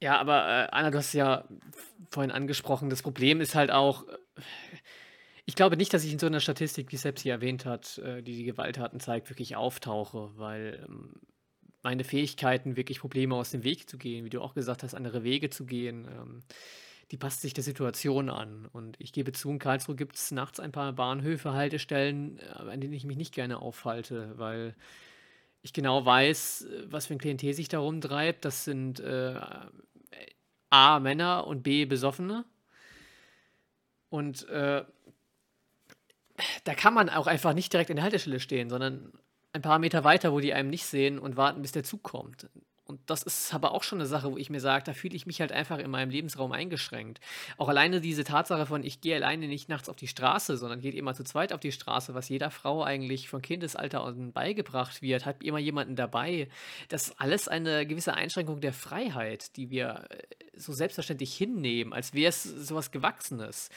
Ja, aber äh, Anna, du hast ja vorhin angesprochen, das Problem ist halt auch, ich glaube nicht, dass ich in so einer Statistik, wie Sepp sie erwähnt hat, äh, die die Gewalttaten zeigt, wirklich auftauche, weil ähm, meine Fähigkeiten, wirklich Probleme aus dem Weg zu gehen, wie du auch gesagt hast, andere Wege zu gehen, ähm, die passt sich der Situation an. Und ich gebe zu, in Karlsruhe gibt es nachts ein paar Bahnhöfe, Haltestellen, äh, an denen ich mich nicht gerne aufhalte, weil ich genau weiß, was für ein Klientel sich da rumtreibt. Das sind äh, A, Männer und B, Besoffene. Und äh, da kann man auch einfach nicht direkt in der Haltestelle stehen, sondern ein paar Meter weiter, wo die einem nicht sehen und warten, bis der Zug kommt. Das ist aber auch schon eine Sache, wo ich mir sage, da fühle ich mich halt einfach in meinem Lebensraum eingeschränkt. Auch alleine diese Tatsache von, ich gehe alleine nicht nachts auf die Straße, sondern geht immer zu zweit auf die Straße, was jeder Frau eigentlich von Kindesalter an beigebracht wird, hat immer jemanden dabei. Das ist alles eine gewisse Einschränkung der Freiheit, die wir äh, so selbstverständlich hinnehmen, als wäre es sowas Gewachsenes.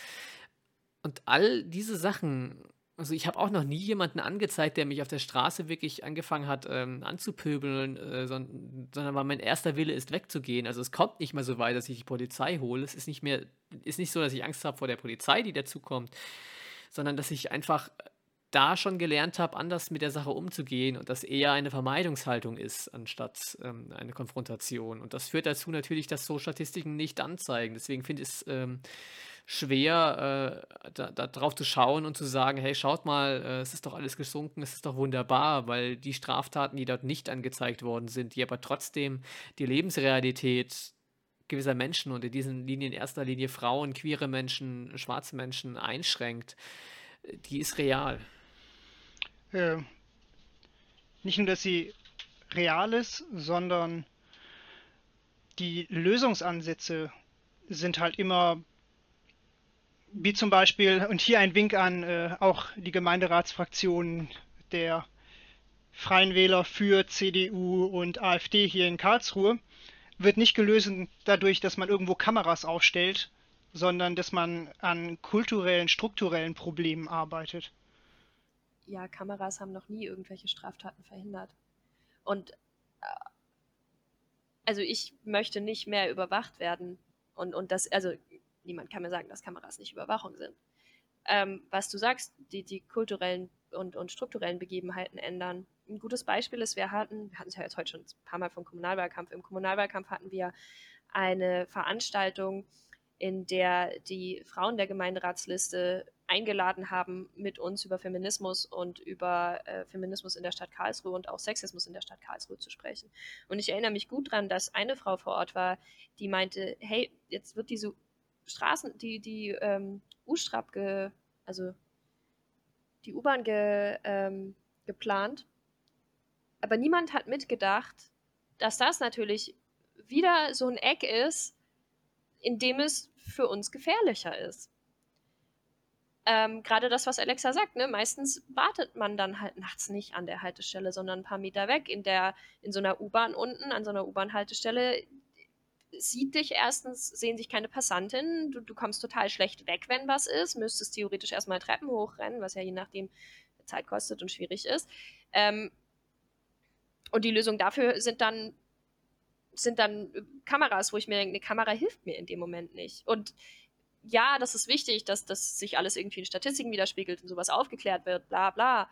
Und all diese Sachen, also ich habe auch noch nie jemanden angezeigt, der mich auf der Straße wirklich angefangen hat ähm, anzupöbeln, äh, sondern, sondern weil mein erster Wille ist, wegzugehen. Also es kommt nicht mehr so weit, dass ich die Polizei hole. Es ist nicht mehr, ist nicht so, dass ich Angst habe vor der Polizei, die dazukommt, sondern dass ich einfach da schon gelernt habe, anders mit der Sache umzugehen und das eher eine Vermeidungshaltung ist, anstatt ähm, eine Konfrontation. Und das führt dazu natürlich, dass so Statistiken nicht anzeigen. Deswegen finde ich es ähm, schwer, äh, da, da, drauf zu schauen und zu sagen, hey, schaut mal, äh, es ist doch alles gesunken, es ist doch wunderbar, weil die Straftaten, die dort nicht angezeigt worden sind, die aber trotzdem die Lebensrealität gewisser Menschen und in diesen Linien in erster Linie Frauen, queere Menschen, schwarze Menschen einschränkt, die ist real. Äh, nicht nur, dass sie real ist, sondern die Lösungsansätze sind halt immer, wie zum Beispiel, und hier ein Wink an äh, auch die Gemeinderatsfraktionen der Freien Wähler für CDU und AfD hier in Karlsruhe, wird nicht gelöst dadurch, dass man irgendwo Kameras aufstellt, sondern dass man an kulturellen, strukturellen Problemen arbeitet ja, Kameras haben noch nie irgendwelche Straftaten verhindert. Und äh, also ich möchte nicht mehr überwacht werden. Und, und das, also niemand kann mir sagen, dass Kameras nicht Überwachung sind. Ähm, was du sagst, die, die kulturellen und, und strukturellen Begebenheiten ändern. Ein gutes Beispiel ist, wir hatten, wir hatten es ja jetzt heute schon ein paar Mal vom Kommunalwahlkampf. Im Kommunalwahlkampf hatten wir eine Veranstaltung, in der die Frauen der Gemeinderatsliste eingeladen haben, mit uns über Feminismus und über äh, Feminismus in der Stadt Karlsruhe und auch Sexismus in der Stadt Karlsruhe zu sprechen. Und ich erinnere mich gut daran, dass eine Frau vor Ort war, die meinte, hey, jetzt wird diese Straßen, die, die ähm, U-Strap, also die U-Bahn ge, ähm, geplant, aber niemand hat mitgedacht, dass das natürlich wieder so ein Eck ist, in dem es für uns gefährlicher ist. Ähm, Gerade das, was Alexa sagt, ne? meistens wartet man dann halt nachts nicht an der Haltestelle, sondern ein paar Meter weg. In, der, in so einer U-Bahn unten, an so einer U-Bahn-Haltestelle, sieht dich erstens, sehen sich keine Passantinnen, du, du kommst total schlecht weg, wenn was ist, müsstest theoretisch erstmal Treppen hochrennen, was ja je nachdem Zeit kostet und schwierig ist. Ähm, und die Lösung dafür sind dann sind dann Kameras, wo ich mir denke, eine Kamera hilft mir in dem Moment nicht. Und ja, das ist wichtig, dass das sich alles irgendwie in Statistiken widerspiegelt und sowas aufgeklärt wird, bla bla.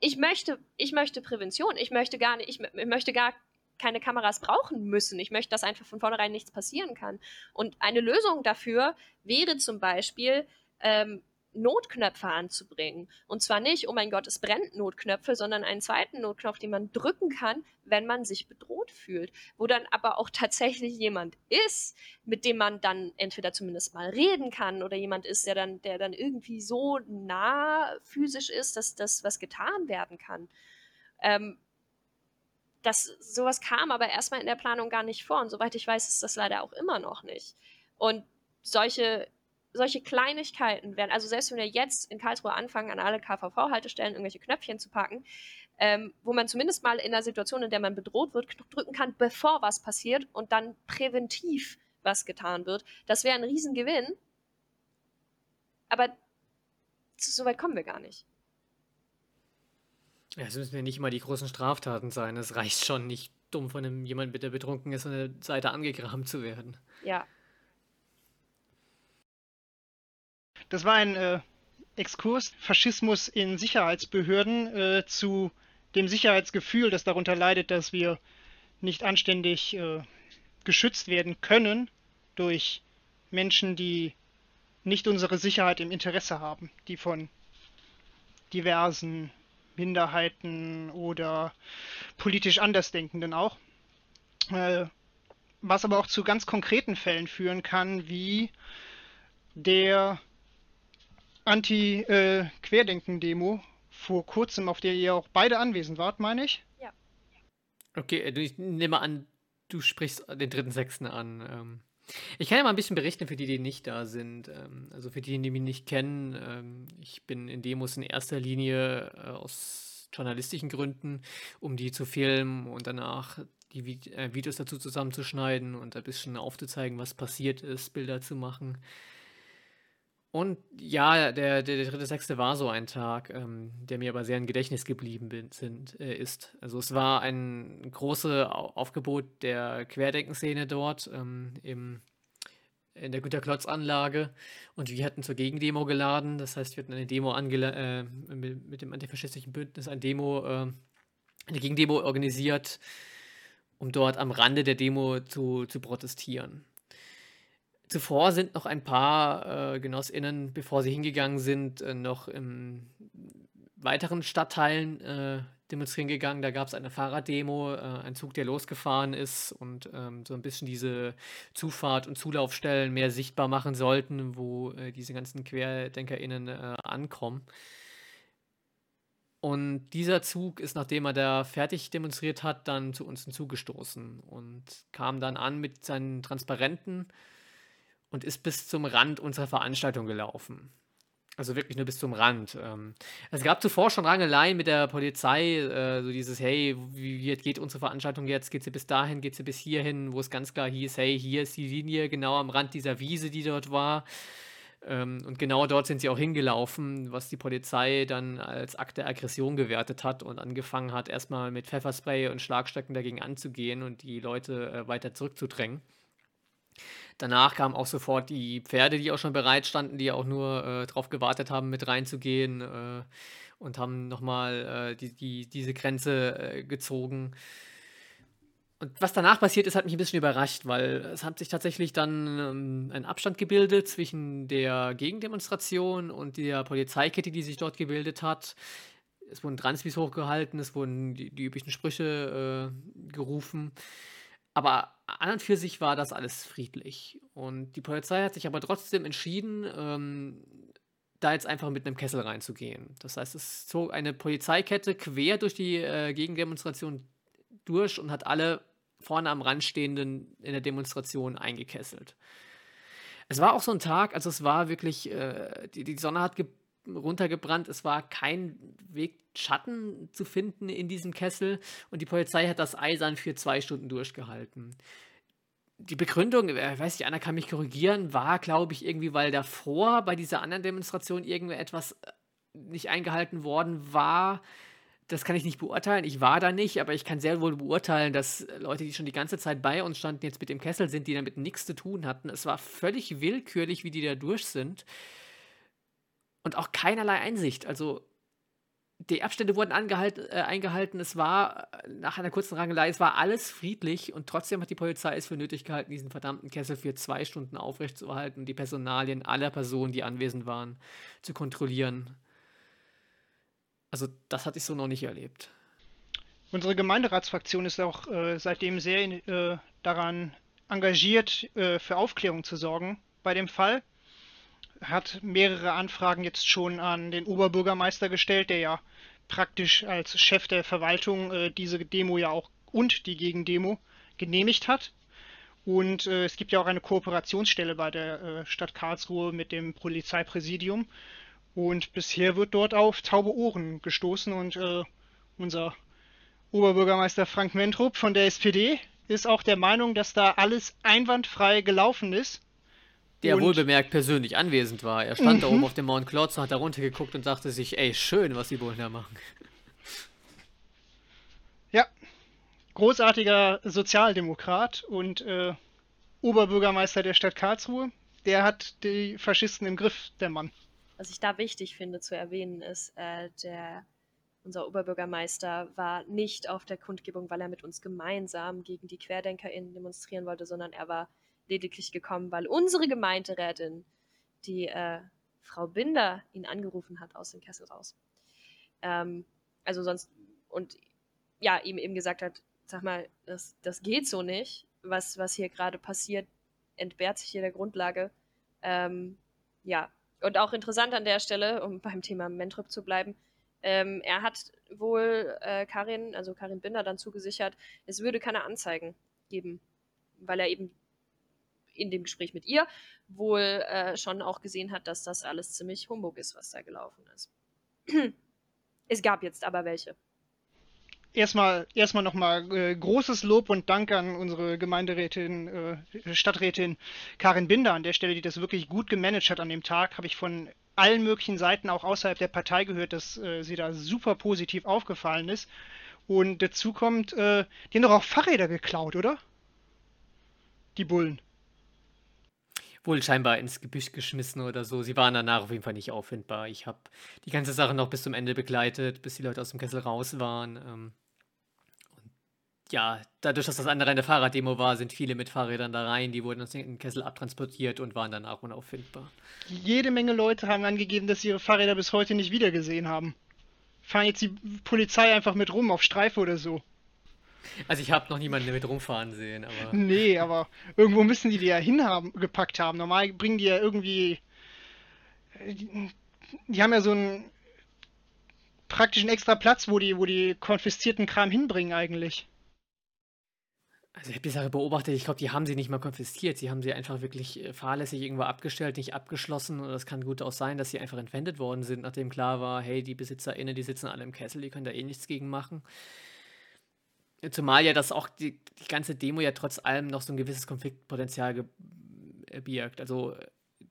Ich möchte, ich möchte Prävention. Ich möchte gar nicht, ich, ich möchte gar keine Kameras brauchen müssen. Ich möchte, dass einfach von vornherein nichts passieren kann. Und eine Lösung dafür wäre zum Beispiel, ähm, Notknöpfe anzubringen. Und zwar nicht, oh mein Gott, es brennt Notknöpfe, sondern einen zweiten Notknopf, den man drücken kann, wenn man sich bedroht fühlt. Wo dann aber auch tatsächlich jemand ist, mit dem man dann entweder zumindest mal reden kann oder jemand ist, der dann, der dann irgendwie so nah physisch ist, dass das was getan werden kann. Ähm, das, sowas kam aber erstmal in der Planung gar nicht vor. Und soweit ich weiß, ist das leider auch immer noch nicht. Und solche solche Kleinigkeiten werden, also selbst wenn wir jetzt in Karlsruhe anfangen, an alle KVV-Haltestellen irgendwelche Knöpfchen zu packen, ähm, wo man zumindest mal in einer Situation, in der man bedroht wird, drücken kann, bevor was passiert und dann präventiv was getan wird, das wäre ein Riesengewinn. Aber so weit kommen wir gar nicht. Ja, es müssen ja nicht immer die großen Straftaten sein. Es reicht schon nicht dumm von einem jemand, der betrunken ist, an der Seite angegraben zu werden. Ja, Das war ein äh, Exkurs Faschismus in Sicherheitsbehörden äh, zu dem Sicherheitsgefühl, das darunter leidet, dass wir nicht anständig äh, geschützt werden können durch Menschen, die nicht unsere Sicherheit im Interesse haben, die von diversen Minderheiten oder politisch Andersdenkenden auch. Äh, was aber auch zu ganz konkreten Fällen führen kann, wie der Anti-Querdenken-Demo vor kurzem, auf der ihr auch beide anwesend wart, meine ich. Ja. Okay, äh, ich nehme an, du sprichst den 3.6. an. Ich kann ja mal ein bisschen berichten für die, die nicht da sind. Ähm, also für die, die mich nicht kennen. Ähm, ich bin in Demos in erster Linie äh, aus journalistischen Gründen, um die zu filmen und danach die äh, Videos dazu zusammenzuschneiden und ein bisschen aufzuzeigen, was passiert ist, Bilder zu machen. Und ja, der, der, der dritte, sechste war so ein Tag, ähm, der mir aber sehr im Gedächtnis geblieben bin, sind, äh, ist. Also es war ein großes Aufgebot der Querdenkenszene dort ähm, im, in der Güterklotzanlage und wir hatten zur Gegendemo geladen. Das heißt, wir hatten eine Demo äh, mit, mit, dem antifaschistischen Bündnis, eine Demo, äh, eine Gegendemo organisiert, um dort am Rande der Demo zu, zu protestieren. Zuvor sind noch ein paar äh, GenossInnen, bevor sie hingegangen sind, äh, noch in weiteren Stadtteilen äh, demonstrieren gegangen. Da gab es eine Fahrraddemo, äh, ein Zug, der losgefahren ist und ähm, so ein bisschen diese Zufahrt- und Zulaufstellen mehr sichtbar machen sollten, wo äh, diese ganzen QuerdenkerInnen äh, ankommen. Und dieser Zug ist, nachdem er da fertig demonstriert hat, dann zu uns hinzugestoßen und kam dann an mit seinen Transparenten und ist bis zum Rand unserer Veranstaltung gelaufen. Also wirklich nur bis zum Rand. Ähm, es gab zuvor schon Rangeleien mit der Polizei, äh, so dieses, hey, wie, wie geht unsere Veranstaltung jetzt? Geht sie bis dahin, geht sie bis hierhin, wo es ganz klar hieß, hey, hier ist die Linie, genau am Rand dieser Wiese, die dort war. Ähm, und genau dort sind sie auch hingelaufen, was die Polizei dann als Akt der Aggression gewertet hat und angefangen hat, erstmal mit Pfefferspray und Schlagstöcken dagegen anzugehen und die Leute äh, weiter zurückzudrängen. Danach kamen auch sofort die Pferde, die auch schon bereit standen, die auch nur äh, darauf gewartet haben, mit reinzugehen äh, und haben nochmal äh, die, die, diese Grenze äh, gezogen. Und was danach passiert ist, hat mich ein bisschen überrascht, weil es hat sich tatsächlich dann ähm, ein Abstand gebildet zwischen der Gegendemonstration und der Polizeikette, die sich dort gebildet hat. Es wurden Transmis hochgehalten, es wurden die, die üblichen Sprüche äh, gerufen. Aber an und für sich war das alles friedlich. Und die Polizei hat sich aber trotzdem entschieden, ähm, da jetzt einfach mit einem Kessel reinzugehen. Das heißt, es zog eine Polizeikette quer durch die äh, Gegendemonstration durch und hat alle vorne am Rand stehenden in der Demonstration eingekesselt. Es war auch so ein Tag, also es war wirklich, äh, die, die Sonne hat runtergebrannt, es war kein Weg Schatten zu finden in diesem Kessel und die Polizei hat das eisern für zwei Stunden durchgehalten. Die Begründung, äh, weiß nicht, einer kann mich korrigieren, war, glaube ich, irgendwie, weil davor bei dieser anderen Demonstration irgendetwas äh, nicht eingehalten worden war. Das kann ich nicht beurteilen. Ich war da nicht, aber ich kann sehr wohl beurteilen, dass Leute, die schon die ganze Zeit bei uns standen, jetzt mit dem Kessel sind, die damit nichts zu tun hatten. Es war völlig willkürlich, wie die da durch sind. Und auch keinerlei Einsicht. Also die Abstände wurden äh, eingehalten. Es war äh, nach einer kurzen Rangelei, es war alles friedlich und trotzdem hat die Polizei es für nötig gehalten, diesen verdammten Kessel für zwei Stunden aufrechtzuerhalten und die Personalien aller Personen, die anwesend waren, zu kontrollieren. Also, das hatte ich so noch nicht erlebt. Unsere Gemeinderatsfraktion ist auch äh, seitdem sehr äh, daran engagiert, äh, für Aufklärung zu sorgen bei dem Fall hat mehrere Anfragen jetzt schon an den Oberbürgermeister gestellt, der ja praktisch als Chef der Verwaltung äh, diese Demo ja auch und die Gegendemo genehmigt hat. Und äh, es gibt ja auch eine Kooperationsstelle bei der äh, Stadt Karlsruhe mit dem Polizeipräsidium. Und bisher wird dort auf taube Ohren gestoßen und äh, unser Oberbürgermeister Frank Mentrup von der SPD ist auch der Meinung, dass da alles einwandfrei gelaufen ist der und wohlbemerkt persönlich anwesend war. Er stand mhm. da oben auf dem Mount Klotz und hat da runtergeguckt und dachte sich, ey, schön, was die Bullen da machen. Ja, großartiger Sozialdemokrat und äh, Oberbürgermeister der Stadt Karlsruhe. Der hat die Faschisten im Griff, der Mann. Was ich da wichtig finde zu erwähnen, ist, äh, der, unser Oberbürgermeister war nicht auf der Kundgebung, weil er mit uns gemeinsam gegen die QuerdenkerInnen demonstrieren wollte, sondern er war lediglich gekommen, weil unsere Gemeinderätin, die äh, Frau Binder, ihn angerufen hat aus dem Kessel raus. Ähm, also sonst, und ja, ihm eben gesagt hat, sag mal, das, das geht so nicht. Was, was hier gerade passiert, entbehrt sich hier der Grundlage. Ähm, ja, und auch interessant an der Stelle, um beim Thema Mentrup zu bleiben, ähm, er hat wohl äh, Karin, also Karin Binder, dann zugesichert, es würde keine Anzeigen geben, weil er eben in dem Gespräch mit ihr wohl äh, schon auch gesehen hat, dass das alles ziemlich Humbug ist, was da gelaufen ist. es gab jetzt aber welche. Erstmal, erstmal nochmal äh, großes Lob und Dank an unsere Gemeinderätin, äh, Stadträtin Karin Binder an der Stelle, die das wirklich gut gemanagt hat an dem Tag. Habe ich von allen möglichen Seiten auch außerhalb der Partei gehört, dass äh, sie da super positiv aufgefallen ist. Und dazu kommt, äh, die haben doch auch Fahrräder geklaut, oder? Die Bullen. Wohl scheinbar ins Gebüsch geschmissen oder so. Sie waren danach auf jeden Fall nicht auffindbar. Ich habe die ganze Sache noch bis zum Ende begleitet, bis die Leute aus dem Kessel raus waren. Ähm, ja, dadurch, dass das andere eine Fahrraddemo war, sind viele mit Fahrrädern da rein. Die wurden aus dem Kessel abtransportiert und waren danach unauffindbar. Jede Menge Leute haben angegeben, dass sie ihre Fahrräder bis heute nicht wiedergesehen haben. Fahren jetzt die Polizei einfach mit rum auf Streife oder so. Also ich habe noch niemanden mit rumfahren sehen, aber. Nee, aber irgendwo müssen die die ja hingepackt haben. Normal bringen die ja irgendwie. Die, die haben ja so einen praktischen extra Platz, wo die, wo die konfiszierten Kram hinbringen eigentlich. Also ich habe die Sache beobachtet, ich glaube, die haben sie nicht mal konfisziert. Sie haben sie einfach wirklich äh, fahrlässig irgendwo abgestellt, nicht abgeschlossen. Und es kann gut auch sein, dass sie einfach entwendet worden sind, nachdem klar war, hey, die BesitzerInnen, die sitzen alle im Kessel, die können da eh nichts gegen machen. Zumal ja das auch die, die ganze Demo ja trotz allem noch so ein gewisses Konfliktpotenzial äh, birgt. Also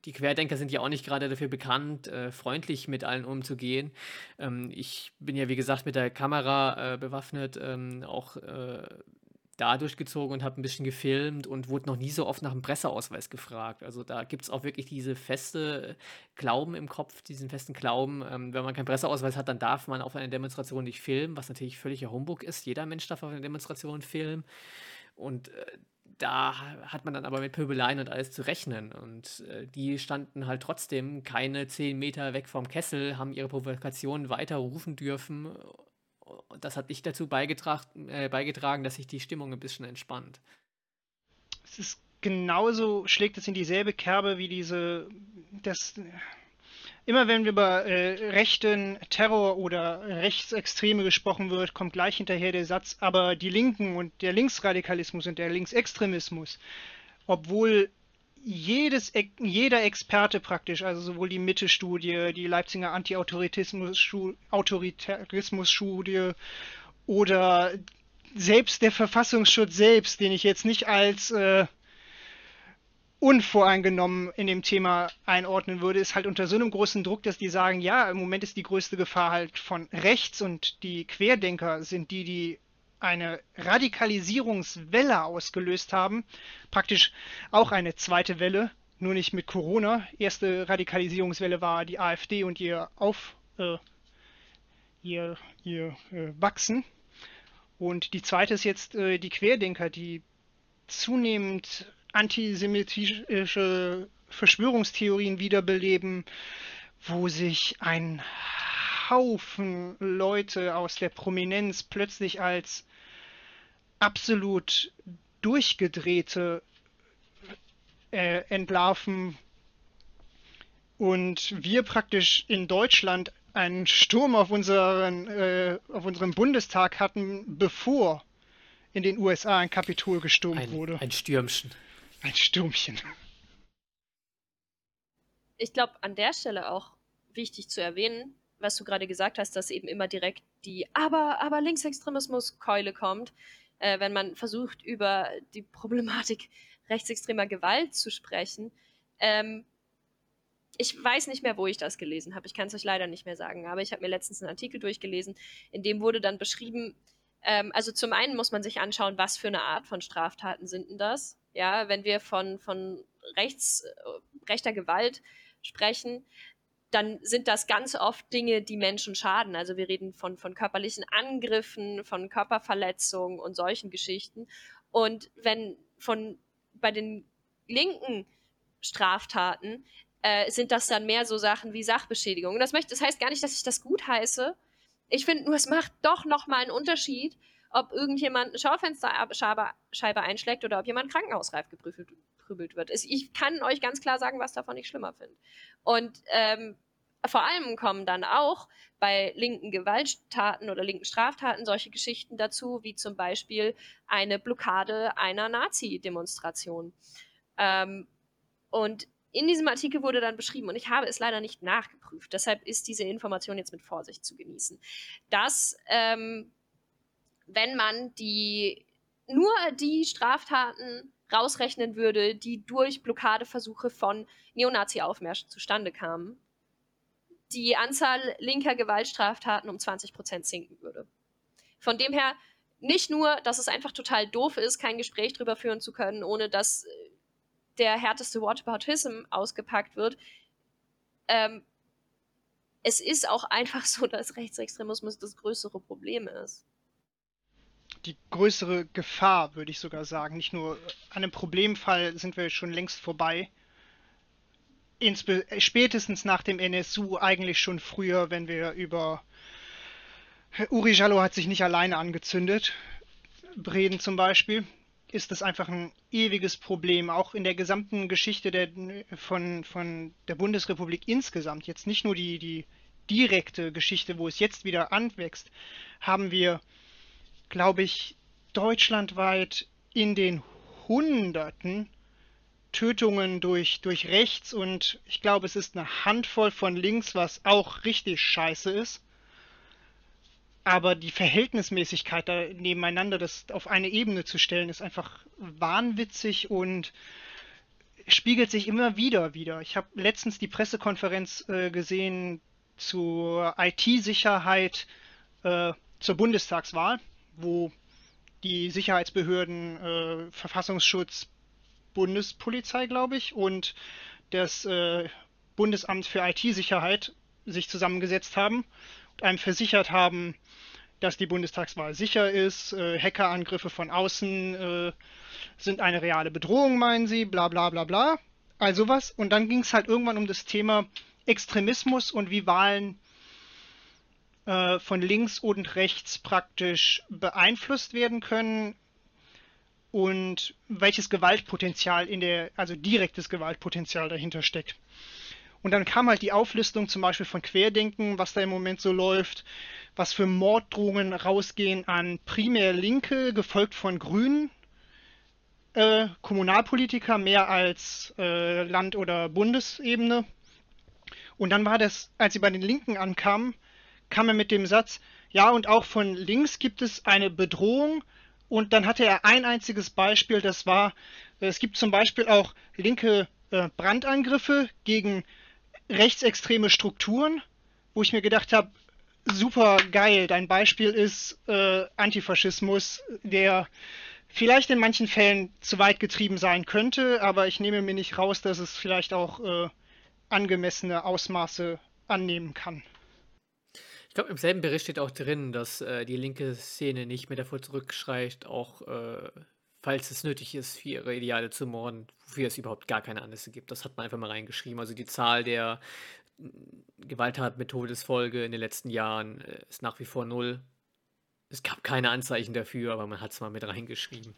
die Querdenker sind ja auch nicht gerade dafür bekannt, äh, freundlich mit allen umzugehen. Ähm, ich bin ja, wie gesagt, mit der Kamera äh, bewaffnet, ähm, auch äh, da durchgezogen und habe ein bisschen gefilmt und wurde noch nie so oft nach einem Presseausweis gefragt. Also da gibt es auch wirklich diese feste Glauben im Kopf, diesen festen Glauben, ähm, wenn man keinen Presseausweis hat, dann darf man auf einer Demonstration nicht filmen, was natürlich völliger Humbug ist. Jeder Mensch darf auf einer Demonstration filmen. Und äh, da hat man dann aber mit Pöbeleien und alles zu rechnen. Und äh, die standen halt trotzdem keine zehn Meter weg vom Kessel, haben ihre Provokationen weiter rufen dürfen das hat nicht dazu beigetragen, äh, beigetragen, dass sich die Stimmung ein bisschen entspannt. Es ist genauso, schlägt es in dieselbe Kerbe wie diese, das, immer wenn über äh, rechten Terror oder Rechtsextreme gesprochen wird, kommt gleich hinterher der Satz, aber die Linken und der Linksradikalismus und der Linksextremismus, obwohl jedes, jeder Experte praktisch, also sowohl die Mitte-Studie, die Leipziger Anti-Autoritarismus-Studie oder selbst der Verfassungsschutz selbst, den ich jetzt nicht als äh, unvoreingenommen in dem Thema einordnen würde, ist halt unter so einem großen Druck, dass die sagen, ja, im Moment ist die größte Gefahr halt von rechts und die Querdenker sind die, die eine Radikalisierungswelle ausgelöst haben. Praktisch auch eine zweite Welle, nur nicht mit Corona. Erste Radikalisierungswelle war die AfD und ihr Auf, äh, ihr, ihr äh, Wachsen. Und die zweite ist jetzt äh, die Querdenker, die zunehmend antisemitische Verschwörungstheorien wiederbeleben, wo sich ein Haufen Leute aus der Prominenz plötzlich als absolut durchgedrehte äh, entlarven und wir praktisch in Deutschland einen Sturm auf, unseren, äh, auf unserem Bundestag hatten, bevor in den USA ein Kapitol gestürmt ein, wurde. Ein Stürmchen. Ein Stürmchen. Ich glaube, an der Stelle auch wichtig zu erwähnen, was du gerade gesagt hast, dass eben immer direkt die aber, aber Linksextremismus-Keule kommt äh, wenn man versucht, über die Problematik rechtsextremer Gewalt zu sprechen. Ähm, ich weiß nicht mehr, wo ich das gelesen habe. Ich kann es euch leider nicht mehr sagen. Aber ich habe mir letztens einen Artikel durchgelesen, in dem wurde dann beschrieben, ähm, also zum einen muss man sich anschauen, was für eine Art von Straftaten sind denn das? Ja, wenn wir von, von rechts, äh, rechter Gewalt sprechen, dann sind das ganz oft Dinge, die Menschen schaden. Also wir reden von, von körperlichen Angriffen, von Körperverletzungen und solchen Geschichten. Und wenn von bei den linken Straftaten äh, sind das dann mehr so Sachen wie Sachbeschädigung. das, möchte, das heißt gar nicht, dass ich das gut heiße. Ich finde nur, es macht doch nochmal einen Unterschied, ob irgendjemand eine Schaufensterscheibe einschlägt oder ob jemand krankenhausreif geprüft, verprügelt wird. Ich kann euch ganz klar sagen, was davon ich schlimmer finde. Und ähm, vor allem kommen dann auch bei linken Gewalttaten oder linken Straftaten solche Geschichten dazu, wie zum Beispiel eine Blockade einer Nazi-Demonstration. Ähm, und in diesem Artikel wurde dann beschrieben, und ich habe es leider nicht nachgeprüft, deshalb ist diese Information jetzt mit Vorsicht zu genießen, dass ähm, wenn man die nur die Straftaten rausrechnen würde, die durch Blockadeversuche von Neonazi-Aufmärschen zustande kamen, die Anzahl linker Gewaltstraftaten um 20 Prozent sinken würde. Von dem her nicht nur, dass es einfach total doof ist, kein Gespräch darüber führen zu können, ohne dass äh, der härteste Whataboutism ausgepackt wird. Ähm, es ist auch einfach so, dass Rechtsextremismus das größere Problem ist. Die größere Gefahr, würde ich sogar sagen. Nicht nur an einem Problemfall sind wir schon längst vorbei. Insbe spätestens nach dem NSU, eigentlich schon früher, wenn wir über Uri Jallo hat sich nicht alleine angezündet, reden zum Beispiel, ist das einfach ein ewiges Problem, auch in der gesamten Geschichte der, von, von der Bundesrepublik insgesamt. Jetzt nicht nur die, die direkte Geschichte, wo es jetzt wieder anwächst, haben wir, glaube ich, deutschlandweit in den Hunderten Tötungen durch, durch rechts und ich glaube, es ist eine Handvoll von links, was auch richtig scheiße ist. Aber die Verhältnismäßigkeit da nebeneinander, das auf eine Ebene zu stellen, ist einfach wahnwitzig und spiegelt sich immer wieder wieder. Ich habe letztens die Pressekonferenz äh, gesehen zur IT-Sicherheit äh, zur Bundestagswahl, wo die Sicherheitsbehörden, äh, Verfassungsschutz, Bundespolizei, glaube ich, und das äh, Bundesamt für IT-Sicherheit sich zusammengesetzt haben und einem versichert haben, dass die Bundestagswahl sicher ist, äh, Hackerangriffe von außen äh, sind eine reale Bedrohung, meinen sie, bla bla bla bla. Also was. Und dann ging es halt irgendwann um das Thema Extremismus und wie Wahlen äh, von links und rechts praktisch beeinflusst werden können und welches Gewaltpotenzial in der, also direktes Gewaltpotenzial dahinter steckt. Und dann kam halt die Auflistung zum Beispiel von Querdenken, was da im Moment so läuft, was für Morddrohungen rausgehen an primär Linke, gefolgt von Grünen, äh, Kommunalpolitiker mehr als äh, Land- oder Bundesebene. Und dann war das, als sie bei den Linken ankamen, kam er mit dem Satz, ja, und auch von links gibt es eine Bedrohung. Und dann hatte er ein einziges Beispiel, das war, es gibt zum Beispiel auch linke äh, Brandangriffe gegen rechtsextreme Strukturen, wo ich mir gedacht habe, super geil, dein Beispiel ist äh, Antifaschismus, der vielleicht in manchen Fällen zu weit getrieben sein könnte, aber ich nehme mir nicht raus, dass es vielleicht auch äh, angemessene Ausmaße annehmen kann. Ich glaube, im selben Bericht steht auch drin, dass äh, die linke Szene nicht mehr davor zurückschreicht, auch äh, falls es nötig ist, für ihre Ideale zu morden, wofür es überhaupt gar keine Anlässe gibt. Das hat man einfach mal reingeschrieben. Also die Zahl der Gewalttat mit Todesfolge in den letzten Jahren äh, ist nach wie vor null. Es gab keine Anzeichen dafür, aber man hat es mal mit reingeschrieben.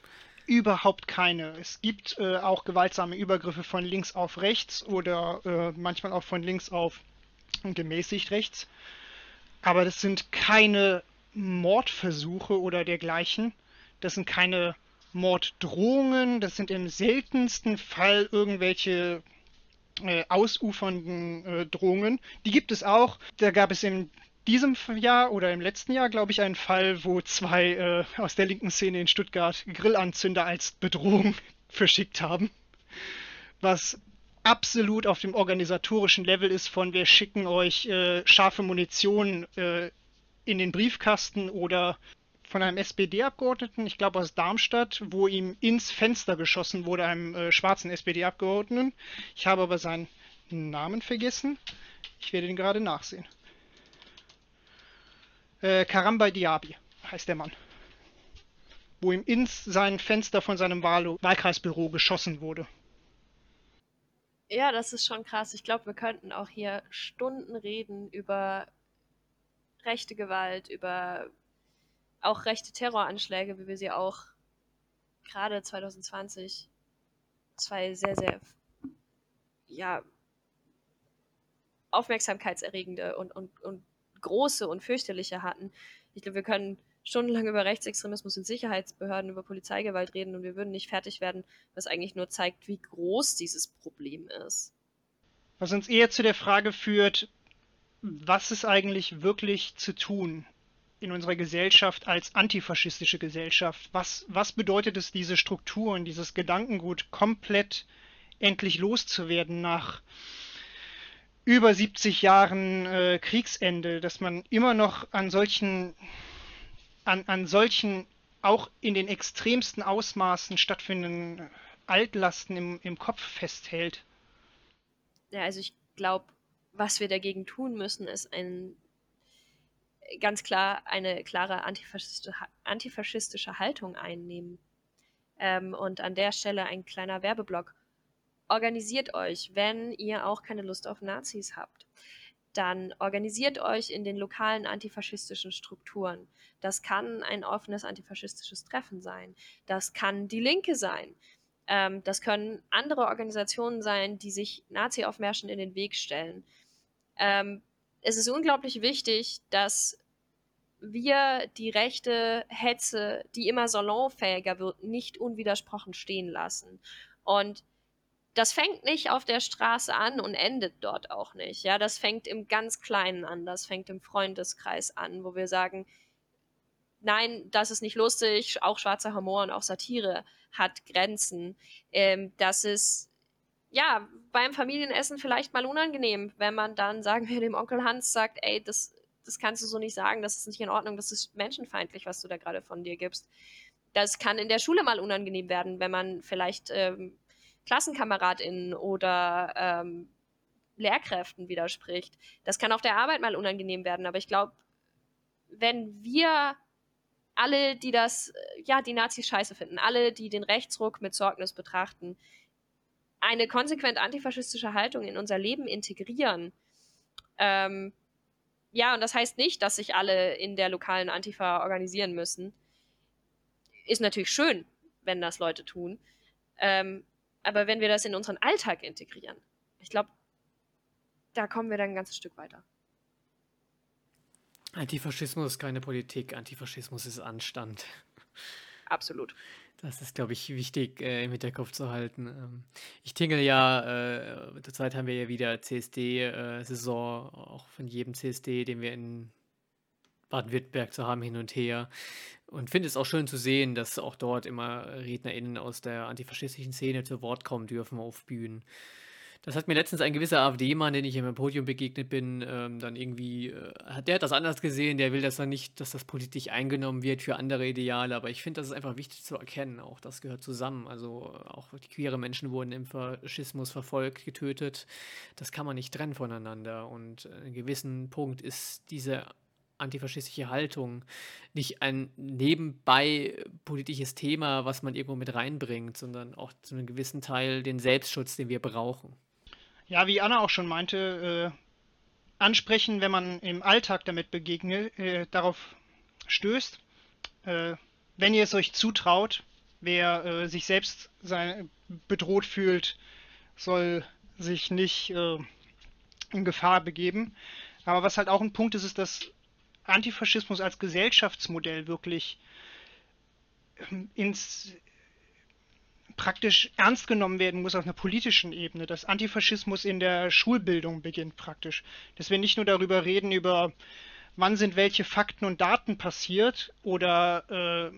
Überhaupt keine. Es gibt äh, auch gewaltsame Übergriffe von links auf rechts oder äh, manchmal auch von links auf gemäßigt rechts. Aber das sind keine Mordversuche oder dergleichen. Das sind keine Morddrohungen. Das sind im seltensten Fall irgendwelche äh, ausufernden äh, Drohungen. Die gibt es auch. Da gab es in diesem Jahr oder im letzten Jahr, glaube ich, einen Fall, wo zwei äh, aus der linken Szene in Stuttgart Grillanzünder als Bedrohung verschickt haben. Was absolut auf dem organisatorischen Level ist von wir schicken euch äh, scharfe Munition äh, in den Briefkasten oder von einem SPD-Abgeordneten, ich glaube aus Darmstadt, wo ihm ins Fenster geschossen wurde, einem äh, schwarzen SPD-Abgeordneten. Ich habe aber seinen Namen vergessen. Ich werde ihn gerade nachsehen. Äh, Karamba Diaby heißt der Mann. Wo ihm ins sein Fenster von seinem Wahl Wahlkreisbüro geschossen wurde. Ja, das ist schon krass. Ich glaube, wir könnten auch hier Stunden reden über rechte Gewalt, über auch rechte Terroranschläge, wie wir sie auch gerade 2020 zwei sehr, sehr ja, aufmerksamkeitserregende und, und, und große und fürchterliche hatten. Ich glaube, wir können stundenlang über Rechtsextremismus in Sicherheitsbehörden, über Polizeigewalt reden und wir würden nicht fertig werden, was eigentlich nur zeigt, wie groß dieses Problem ist. Was uns eher zu der Frage führt, was ist eigentlich wirklich zu tun in unserer Gesellschaft als antifaschistische Gesellschaft? Was, was bedeutet es, diese Strukturen, dieses Gedankengut komplett endlich loszuwerden nach über 70 Jahren äh, Kriegsende, dass man immer noch an solchen, an, an solchen auch in den extremsten Ausmaßen stattfindenden Altlasten im, im Kopf festhält. Ja, also ich glaube, was wir dagegen tun müssen, ist ein ganz klar eine klare antifaschistische, antifaschistische Haltung einnehmen. Ähm, und an der Stelle ein kleiner Werbeblock. Organisiert euch, wenn ihr auch keine Lust auf Nazis habt. Dann organisiert euch in den lokalen antifaschistischen Strukturen. Das kann ein offenes antifaschistisches Treffen sein. Das kann die Linke sein. Ähm, das können andere Organisationen sein, die sich Nazi-Aufmärschen in den Weg stellen. Ähm, es ist unglaublich wichtig, dass wir die rechte Hetze, die immer salonfähiger wird, nicht unwidersprochen stehen lassen. Und das fängt nicht auf der Straße an und endet dort auch nicht. Ja, das fängt im ganz Kleinen an, das fängt im Freundeskreis an, wo wir sagen, nein, das ist nicht lustig, auch schwarzer Humor und auch Satire hat Grenzen. Ähm, das ist ja beim Familienessen vielleicht mal unangenehm, wenn man dann, sagen wir, dem Onkel Hans sagt, ey, das das kannst du so nicht sagen, das ist nicht in Ordnung, das ist menschenfeindlich, was du da gerade von dir gibst. Das kann in der Schule mal unangenehm werden, wenn man vielleicht ähm, KlassenkameradInnen oder ähm, Lehrkräften widerspricht. Das kann auf der Arbeit mal unangenehm werden, aber ich glaube, wenn wir alle, die das, äh, ja, die Nazis scheiße finden, alle, die den Rechtsruck mit Sorgnis betrachten, eine konsequent antifaschistische Haltung in unser Leben integrieren, ähm, ja, und das heißt nicht, dass sich alle in der lokalen Antifa organisieren müssen. Ist natürlich schön, wenn das Leute tun. Ähm, aber wenn wir das in unseren Alltag integrieren, ich glaube, da kommen wir dann ein ganzes Stück weiter. Antifaschismus ist keine Politik, Antifaschismus ist Anstand. Absolut. Das ist, glaube ich, wichtig äh, im Hinterkopf zu halten. Ähm, ich tingle ja, äh, zurzeit haben wir ja wieder CSD-Saison, äh, auch von jedem CSD, den wir in Baden-Württemberg zu haben, hin und her. Und finde es auch schön zu sehen, dass auch dort immer RednerInnen aus der antifaschistischen Szene zu Wort kommen dürfen auf Bühnen. Das hat mir letztens ein gewisser AfD-Mann, den ich im Podium begegnet bin, ähm, dann irgendwie, äh, der hat das anders gesehen, der will das dann nicht, dass das politisch eingenommen wird für andere Ideale, aber ich finde, das ist einfach wichtig zu erkennen, auch das gehört zusammen. Also auch die queere Menschen wurden im Faschismus verfolgt, getötet. Das kann man nicht trennen voneinander und an einem gewissen Punkt ist diese antifaschistische Haltung nicht ein nebenbei politisches Thema, was man irgendwo mit reinbringt, sondern auch zu einem gewissen Teil den Selbstschutz, den wir brauchen. Ja, wie Anna auch schon meinte, äh, ansprechen, wenn man im Alltag damit begegnet, äh, darauf stößt. Äh, wenn ihr es euch zutraut, wer äh, sich selbst sein, bedroht fühlt, soll sich nicht äh, in Gefahr begeben. Aber was halt auch ein Punkt ist, ist, dass Antifaschismus als Gesellschaftsmodell wirklich ähm, ins praktisch ernst genommen werden muss auf einer politischen Ebene, dass Antifaschismus in der Schulbildung beginnt praktisch. Dass wir nicht nur darüber reden, über wann sind welche Fakten und Daten passiert oder äh,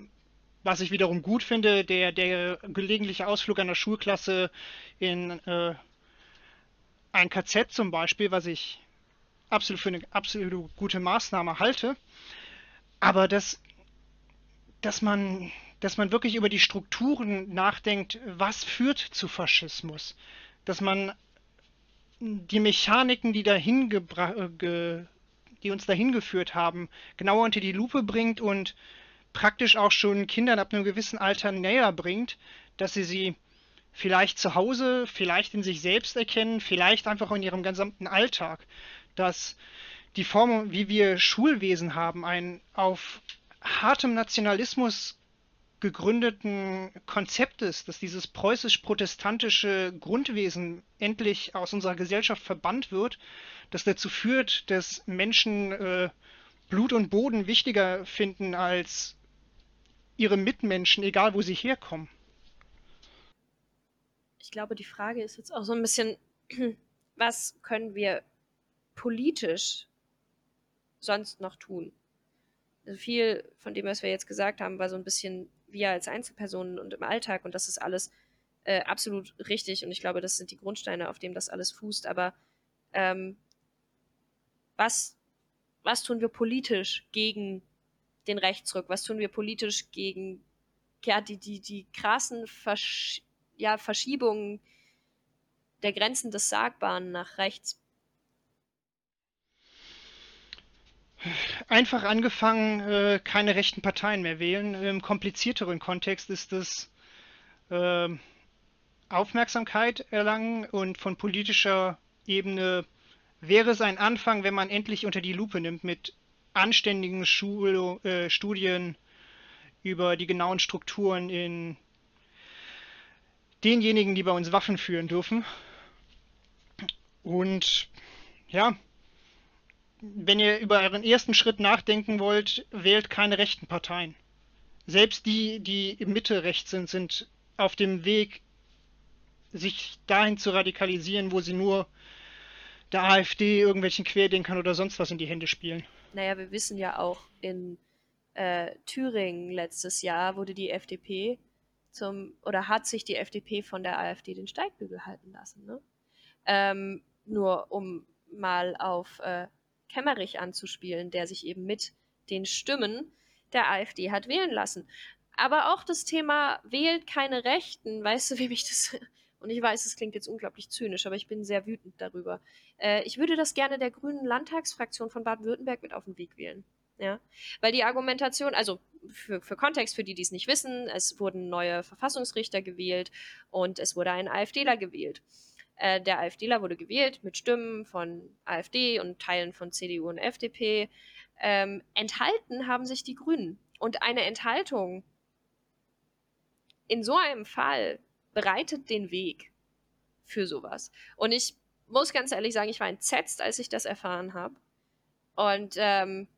was ich wiederum gut finde, der, der gelegentliche Ausflug einer Schulklasse in äh, ein KZ zum Beispiel, was ich absolut für eine absolut gute Maßnahme halte. Aber dass, dass man dass man wirklich über die Strukturen nachdenkt, was führt zu Faschismus. Dass man die Mechaniken, die, dahin äh, die uns dahin geführt haben, genauer unter die Lupe bringt und praktisch auch schon Kindern ab einem gewissen Alter näher bringt, dass sie sie vielleicht zu Hause, vielleicht in sich selbst erkennen, vielleicht einfach in ihrem gesamten Alltag. Dass die Form, wie wir Schulwesen haben, ein auf hartem Nationalismus gegründeten Konzeptes, dass dieses preußisch-protestantische Grundwesen endlich aus unserer Gesellschaft verbannt wird, das dazu führt, dass Menschen äh, Blut und Boden wichtiger finden als ihre Mitmenschen, egal wo sie herkommen. Ich glaube, die Frage ist jetzt auch so ein bisschen, was können wir politisch sonst noch tun? Also viel von dem, was wir jetzt gesagt haben, war so ein bisschen wir als Einzelpersonen und im Alltag und das ist alles äh, absolut richtig und ich glaube, das sind die Grundsteine, auf denen das alles fußt. Aber ähm, was, was tun wir politisch gegen den Rechtsruck? Was tun wir politisch gegen ja, die, die, die krassen Versch ja, Verschiebung der Grenzen des Sagbaren nach rechts? Einfach angefangen, äh, keine rechten Parteien mehr wählen. Im komplizierteren Kontext ist es äh, Aufmerksamkeit erlangen und von politischer Ebene wäre es ein Anfang, wenn man endlich unter die Lupe nimmt mit anständigen Schul äh, Studien über die genauen Strukturen in denjenigen, die bei uns Waffen führen dürfen. Und ja, wenn ihr über euren ersten Schritt nachdenken wollt, wählt keine rechten Parteien. Selbst die, die im Mitte rechts sind, sind auf dem Weg, sich dahin zu radikalisieren, wo sie nur der AfD irgendwelchen Querdenkern oder sonst was in die Hände spielen. Naja, wir wissen ja auch, in äh, Thüringen letztes Jahr wurde die FDP zum, oder hat sich die FDP von der AfD den Steigbügel halten lassen. Ne? Ähm, nur um mal auf äh, Kemmerich anzuspielen, der sich eben mit den Stimmen der AfD hat wählen lassen. Aber auch das Thema wählt keine Rechten, weißt du, wie mich das. Und ich weiß, es klingt jetzt unglaublich zynisch, aber ich bin sehr wütend darüber. Äh, ich würde das gerne der grünen Landtagsfraktion von Baden-Württemberg mit auf den Weg wählen. Ja, weil die Argumentation, also für, für Kontext, für die, die es nicht wissen, es wurden neue Verfassungsrichter gewählt und es wurde ein AfDler gewählt. Äh, der AfDler wurde gewählt mit Stimmen von AfD und Teilen von CDU und FDP. Ähm, enthalten haben sich die Grünen. Und eine Enthaltung in so einem Fall bereitet den Weg für sowas. Und ich muss ganz ehrlich sagen, ich war entsetzt, als ich das erfahren habe. Und ähm,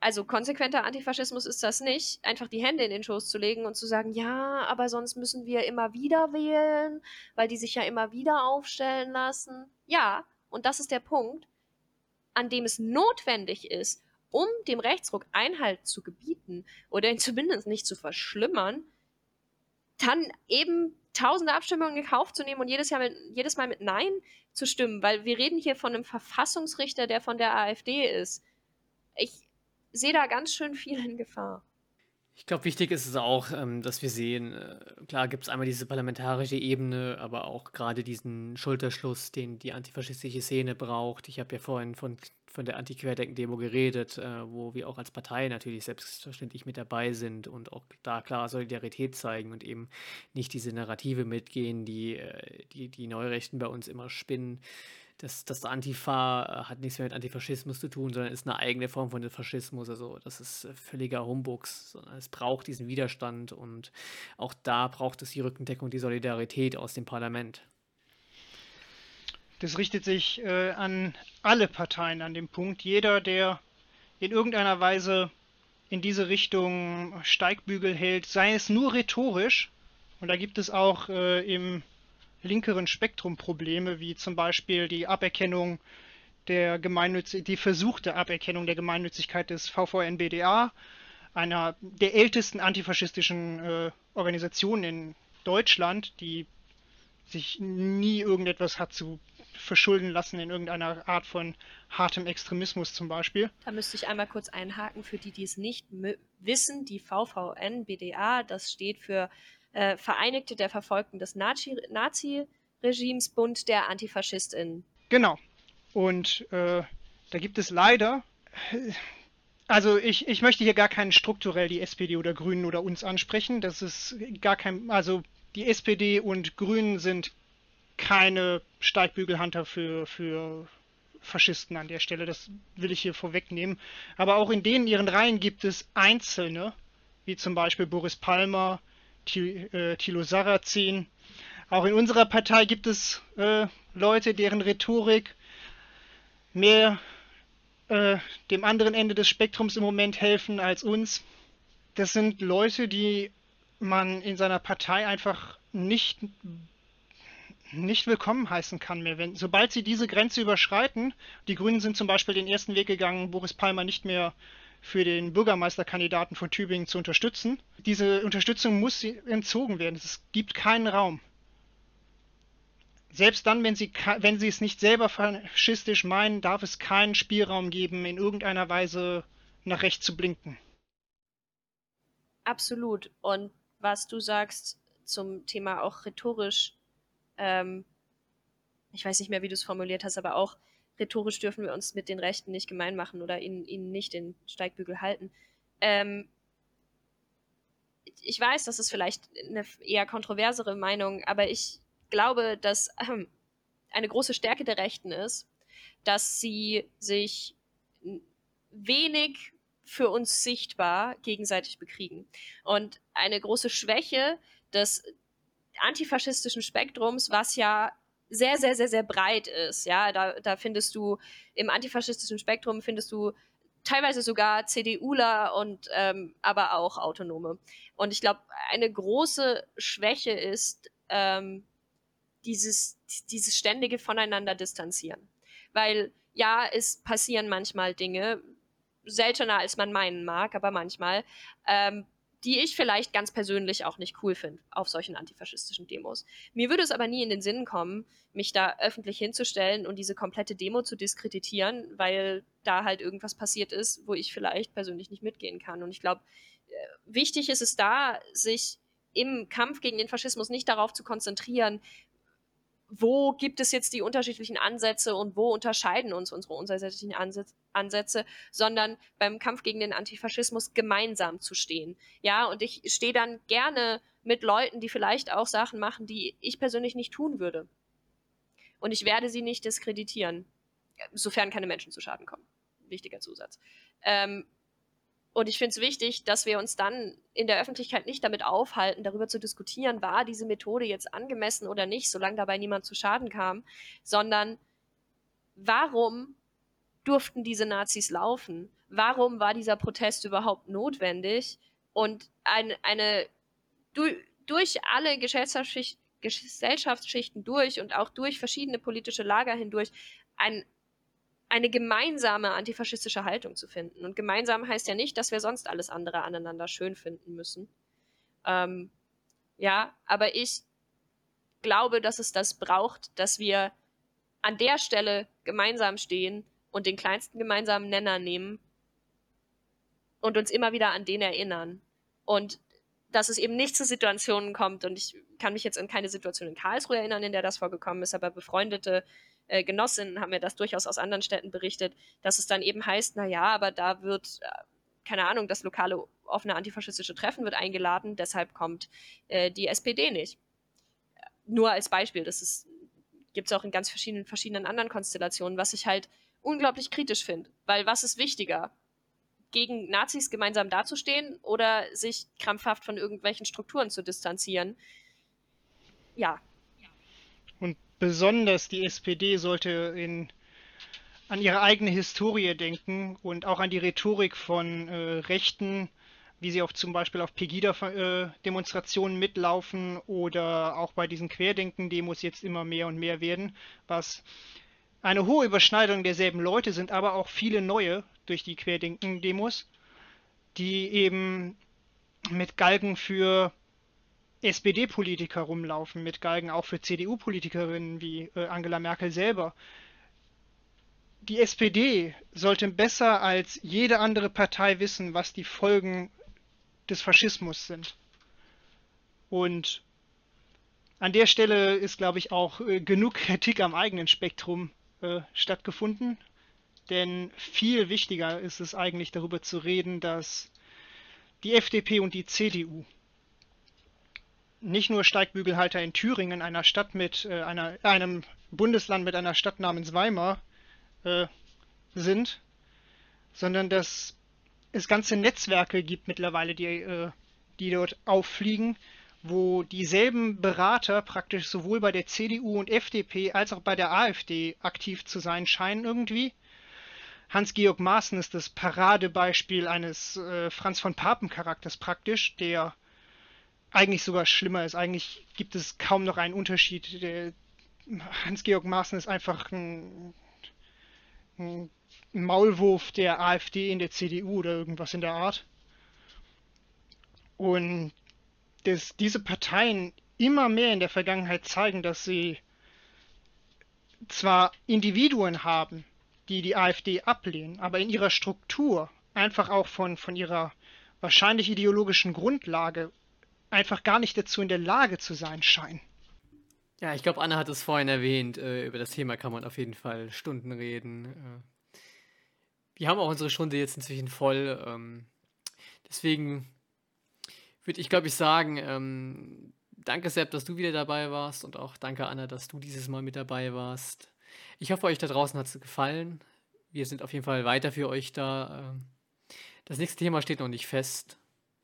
also konsequenter Antifaschismus ist das nicht, einfach die Hände in den Schoß zu legen und zu sagen, ja, aber sonst müssen wir immer wieder wählen, weil die sich ja immer wieder aufstellen lassen. Ja, und das ist der Punkt, an dem es notwendig ist, um dem Rechtsruck Einhalt zu gebieten oder ihn zumindest nicht zu verschlimmern, dann eben tausende Abstimmungen in Kauf zu nehmen und jedes, Jahr mit, jedes Mal mit Nein zu stimmen, weil wir reden hier von einem Verfassungsrichter, der von der AfD ist. Ich sehe da ganz schön viel in Gefahr. Ich glaube, wichtig ist es auch, ähm, dass wir sehen, äh, klar gibt es einmal diese parlamentarische Ebene, aber auch gerade diesen Schulterschluss, den die antifaschistische Szene braucht. Ich habe ja vorhin von, von der Anti-Querdenken-Demo geredet, äh, wo wir auch als Partei natürlich selbstverständlich mit dabei sind und auch da klar Solidarität zeigen und eben nicht diese Narrative mitgehen, die äh, die, die Neurechten bei uns immer spinnen das, das Antifa äh, hat nichts mehr mit Antifaschismus zu tun, sondern ist eine eigene Form von Faschismus. Also das ist äh, völliger Humbugs. Es braucht diesen Widerstand und auch da braucht es die Rückendeckung, die Solidarität aus dem Parlament. Das richtet sich äh, an alle Parteien an dem Punkt. Jeder, der in irgendeiner Weise in diese Richtung Steigbügel hält, sei es nur rhetorisch, und da gibt es auch äh, im linkeren Spektrum Probleme, wie zum Beispiel die Aberkennung der Gemeinnützigkeit, die versuchte Aberkennung der Gemeinnützigkeit des VVN-BDA, einer der ältesten antifaschistischen äh, Organisationen in Deutschland, die sich nie irgendetwas hat zu verschulden lassen in irgendeiner Art von hartem Extremismus zum Beispiel. Da müsste ich einmal kurz einhaken für die, die es nicht wissen. Die VVN BDA, das steht für äh, Vereinigte der Verfolgten des Nazi-Regimes, Bund der AntifaschistInnen. Genau. Und äh, da gibt es leider, also ich, ich möchte hier gar keinen strukturell die SPD oder Grünen oder uns ansprechen. Das ist gar kein, also die SPD und Grünen sind keine Steigbügelhunter für, für Faschisten an der Stelle. Das will ich hier vorwegnehmen. Aber auch in denen ihren Reihen gibt es Einzelne, wie zum Beispiel Boris Palmer, Thilo Sarrazin. Auch in unserer Partei gibt es äh, Leute, deren Rhetorik mehr äh, dem anderen Ende des Spektrums im Moment helfen als uns. Das sind Leute, die man in seiner Partei einfach nicht, nicht willkommen heißen kann mehr. Wenn, sobald sie diese Grenze überschreiten, die Grünen sind zum Beispiel den ersten Weg gegangen, Boris Palmer nicht mehr für den Bürgermeisterkandidaten von Tübingen zu unterstützen. Diese Unterstützung muss entzogen werden. Es gibt keinen Raum. Selbst dann, wenn sie, wenn sie es nicht selber faschistisch meinen, darf es keinen Spielraum geben, in irgendeiner Weise nach rechts zu blinken. Absolut. Und was du sagst, zum Thema auch rhetorisch, ähm, ich weiß nicht mehr, wie du es formuliert hast, aber auch rhetorisch dürfen wir uns mit den Rechten nicht gemein machen oder ihnen, ihnen nicht den Steigbügel halten. Ähm, ich weiß, das ist vielleicht eine eher kontroversere Meinung, aber ich glaube, dass äh, eine große Stärke der Rechten ist, dass sie sich wenig für uns sichtbar gegenseitig bekriegen. Und eine große Schwäche des antifaschistischen Spektrums, was ja sehr, sehr, sehr, sehr breit ist. Ja, da, da findest du im antifaschistischen Spektrum findest du teilweise sogar CDUler und ähm, aber auch Autonome. Und ich glaube, eine große Schwäche ist ähm, dieses, dieses ständige Voneinander distanzieren. Weil ja, es passieren manchmal Dinge, seltener als man meinen mag, aber manchmal, ähm, die ich vielleicht ganz persönlich auch nicht cool finde auf solchen antifaschistischen Demos. Mir würde es aber nie in den Sinn kommen, mich da öffentlich hinzustellen und diese komplette Demo zu diskreditieren, weil da halt irgendwas passiert ist, wo ich vielleicht persönlich nicht mitgehen kann. Und ich glaube, äh, wichtig ist es da, sich im Kampf gegen den Faschismus nicht darauf zu konzentrieren, wo gibt es jetzt die unterschiedlichen Ansätze und wo unterscheiden uns unsere unterschiedlichen Ansätze, sondern beim Kampf gegen den Antifaschismus gemeinsam zu stehen. Ja, und ich stehe dann gerne mit Leuten, die vielleicht auch Sachen machen, die ich persönlich nicht tun würde. Und ich werde sie nicht diskreditieren, sofern keine Menschen zu Schaden kommen. Wichtiger Zusatz. Ähm, und ich finde es wichtig, dass wir uns dann in der Öffentlichkeit nicht damit aufhalten, darüber zu diskutieren, war diese Methode jetzt angemessen oder nicht, solange dabei niemand zu Schaden kam, sondern warum durften diese Nazis laufen? Warum war dieser Protest überhaupt notwendig? Und ein, eine du, durch alle Gesellschaftsschichten durch und auch durch verschiedene politische Lager hindurch ein eine gemeinsame antifaschistische Haltung zu finden. Und gemeinsam heißt ja nicht, dass wir sonst alles andere aneinander schön finden müssen. Ähm, ja, aber ich glaube, dass es das braucht, dass wir an der Stelle gemeinsam stehen und den kleinsten gemeinsamen Nenner nehmen und uns immer wieder an den erinnern. Und dass es eben nicht zu Situationen kommt, und ich kann mich jetzt an keine Situation in Karlsruhe erinnern, in der das vorgekommen ist, aber befreundete äh, Genossinnen haben mir das durchaus aus anderen Städten berichtet, dass es dann eben heißt, na ja, aber da wird, äh, keine Ahnung, das lokale offene antifaschistische Treffen wird eingeladen, deshalb kommt äh, die SPD nicht. Nur als Beispiel, das gibt es auch in ganz verschiedenen, verschiedenen anderen Konstellationen, was ich halt unglaublich kritisch finde. Weil was ist wichtiger? Gegen Nazis gemeinsam dazustehen oder sich krampfhaft von irgendwelchen Strukturen zu distanzieren? Ja, besonders die SPD sollte in, an ihre eigene Historie denken und auch an die Rhetorik von äh, Rechten, wie sie auch zum Beispiel auf Pegida-Demonstrationen mitlaufen oder auch bei diesen Querdenken-Demos jetzt immer mehr und mehr werden, was eine hohe Überschneidung derselben Leute sind, aber auch viele neue durch die Querdenken-Demos, die eben mit Galgen für SPD-Politiker rumlaufen mit Galgen, auch für CDU-Politikerinnen wie äh, Angela Merkel selber. Die SPD sollte besser als jede andere Partei wissen, was die Folgen des Faschismus sind. Und an der Stelle ist, glaube ich, auch äh, genug Kritik am eigenen Spektrum äh, stattgefunden. Denn viel wichtiger ist es eigentlich darüber zu reden, dass die FDP und die CDU nicht nur Steigbügelhalter in Thüringen, einer Stadt mit äh, einer, einem Bundesland mit einer Stadt namens Weimar, äh, sind, sondern dass es ganze Netzwerke gibt mittlerweile, die, äh, die dort auffliegen, wo dieselben Berater praktisch sowohl bei der CDU und FDP als auch bei der AfD aktiv zu sein scheinen irgendwie. Hans-Georg Maaßen ist das Paradebeispiel eines äh, Franz von Papen Charakters praktisch, der eigentlich sogar schlimmer ist. Eigentlich gibt es kaum noch einen Unterschied. Hans-Georg Maaßen ist einfach ein, ein, Maulwurf der AfD in der CDU oder irgendwas in der Art. Und dass diese Parteien immer mehr in der Vergangenheit zeigen, dass sie zwar Individuen haben, die die AfD ablehnen, aber in ihrer Struktur einfach auch von, von ihrer wahrscheinlich ideologischen Grundlage einfach gar nicht dazu in der Lage zu sein scheinen. Ja, ich glaube, Anna hat es vorhin erwähnt. Äh, über das Thema kann man auf jeden Fall Stunden reden. Äh, wir haben auch unsere Stunde jetzt inzwischen voll. Ähm, deswegen würde ich, glaube ich, sagen, ähm, danke Sepp, dass du wieder dabei warst und auch danke Anna, dass du dieses Mal mit dabei warst. Ich hoffe, euch da draußen hat es gefallen. Wir sind auf jeden Fall weiter für euch da. Ähm, das nächste Thema steht noch nicht fest.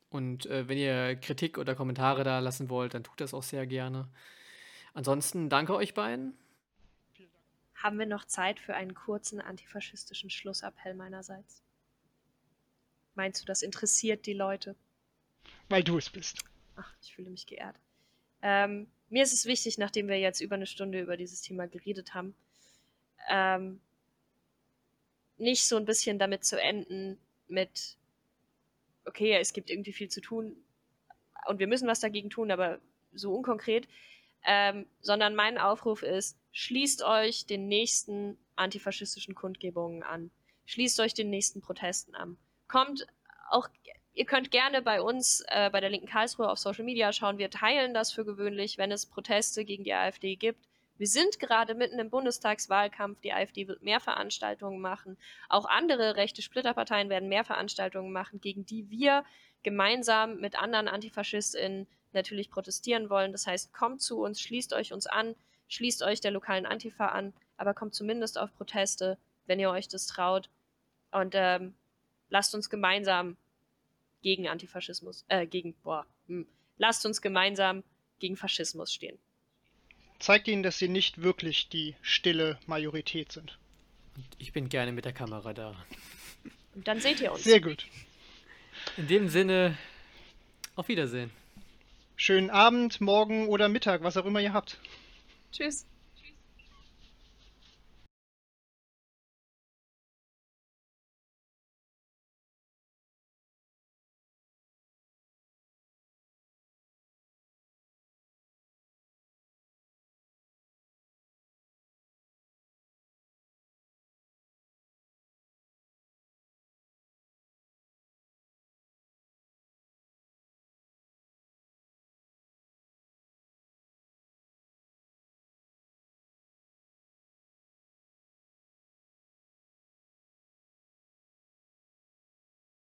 Und äh, wenn ihr Kritik oder Kommentare da lassen wollt, dann tut das auch sehr gerne. Ansonsten danke euch beiden. Haben wir noch Zeit für einen kurzen antifaschistischen Schlussappell meinerseits? Meinst du, das interessiert die Leute? Weil du es bist. Ach, ich fühle mich geehrt. Ähm, mir ist es wichtig, nachdem wir jetzt über eine Stunde über dieses Thema geredet haben, ähm, nicht so ein bisschen damit zu enden mit, okay, es gibt irgendwie viel zu tun und wir müssen was dagegen tun, aber so unkonkret, ähm, sondern mein Aufruf ist, schließt euch den nächsten antifaschistischen Kundgebungen an. Schließt euch den nächsten Protesten an. Kommt auch, ihr könnt gerne bei uns, äh, bei der Linken Karlsruhe auf Social Media schauen. Wir teilen das für gewöhnlich, wenn es Proteste gegen die AfD gibt. Wir sind gerade mitten im Bundestagswahlkampf. Die AfD wird mehr Veranstaltungen machen. Auch andere rechte Splitterparteien werden mehr Veranstaltungen machen, gegen die wir gemeinsam mit anderen AntifaschistInnen natürlich protestieren wollen. Das heißt, kommt zu uns, schließt euch uns an, schließt euch der lokalen Antifa an, aber kommt zumindest auf Proteste, wenn ihr euch das traut. Und ähm, lasst uns gemeinsam gegen Antifaschismus, äh, gegen, boah, hm, lasst uns gemeinsam gegen Faschismus stehen. Zeigt ihnen, dass sie nicht wirklich die stille Majorität sind. Ich bin gerne mit der Kamera da. Und dann seht ihr uns. Sehr gut. In dem Sinne, auf Wiedersehen. Schönen Abend, Morgen oder Mittag, was auch immer ihr habt. Tschüss.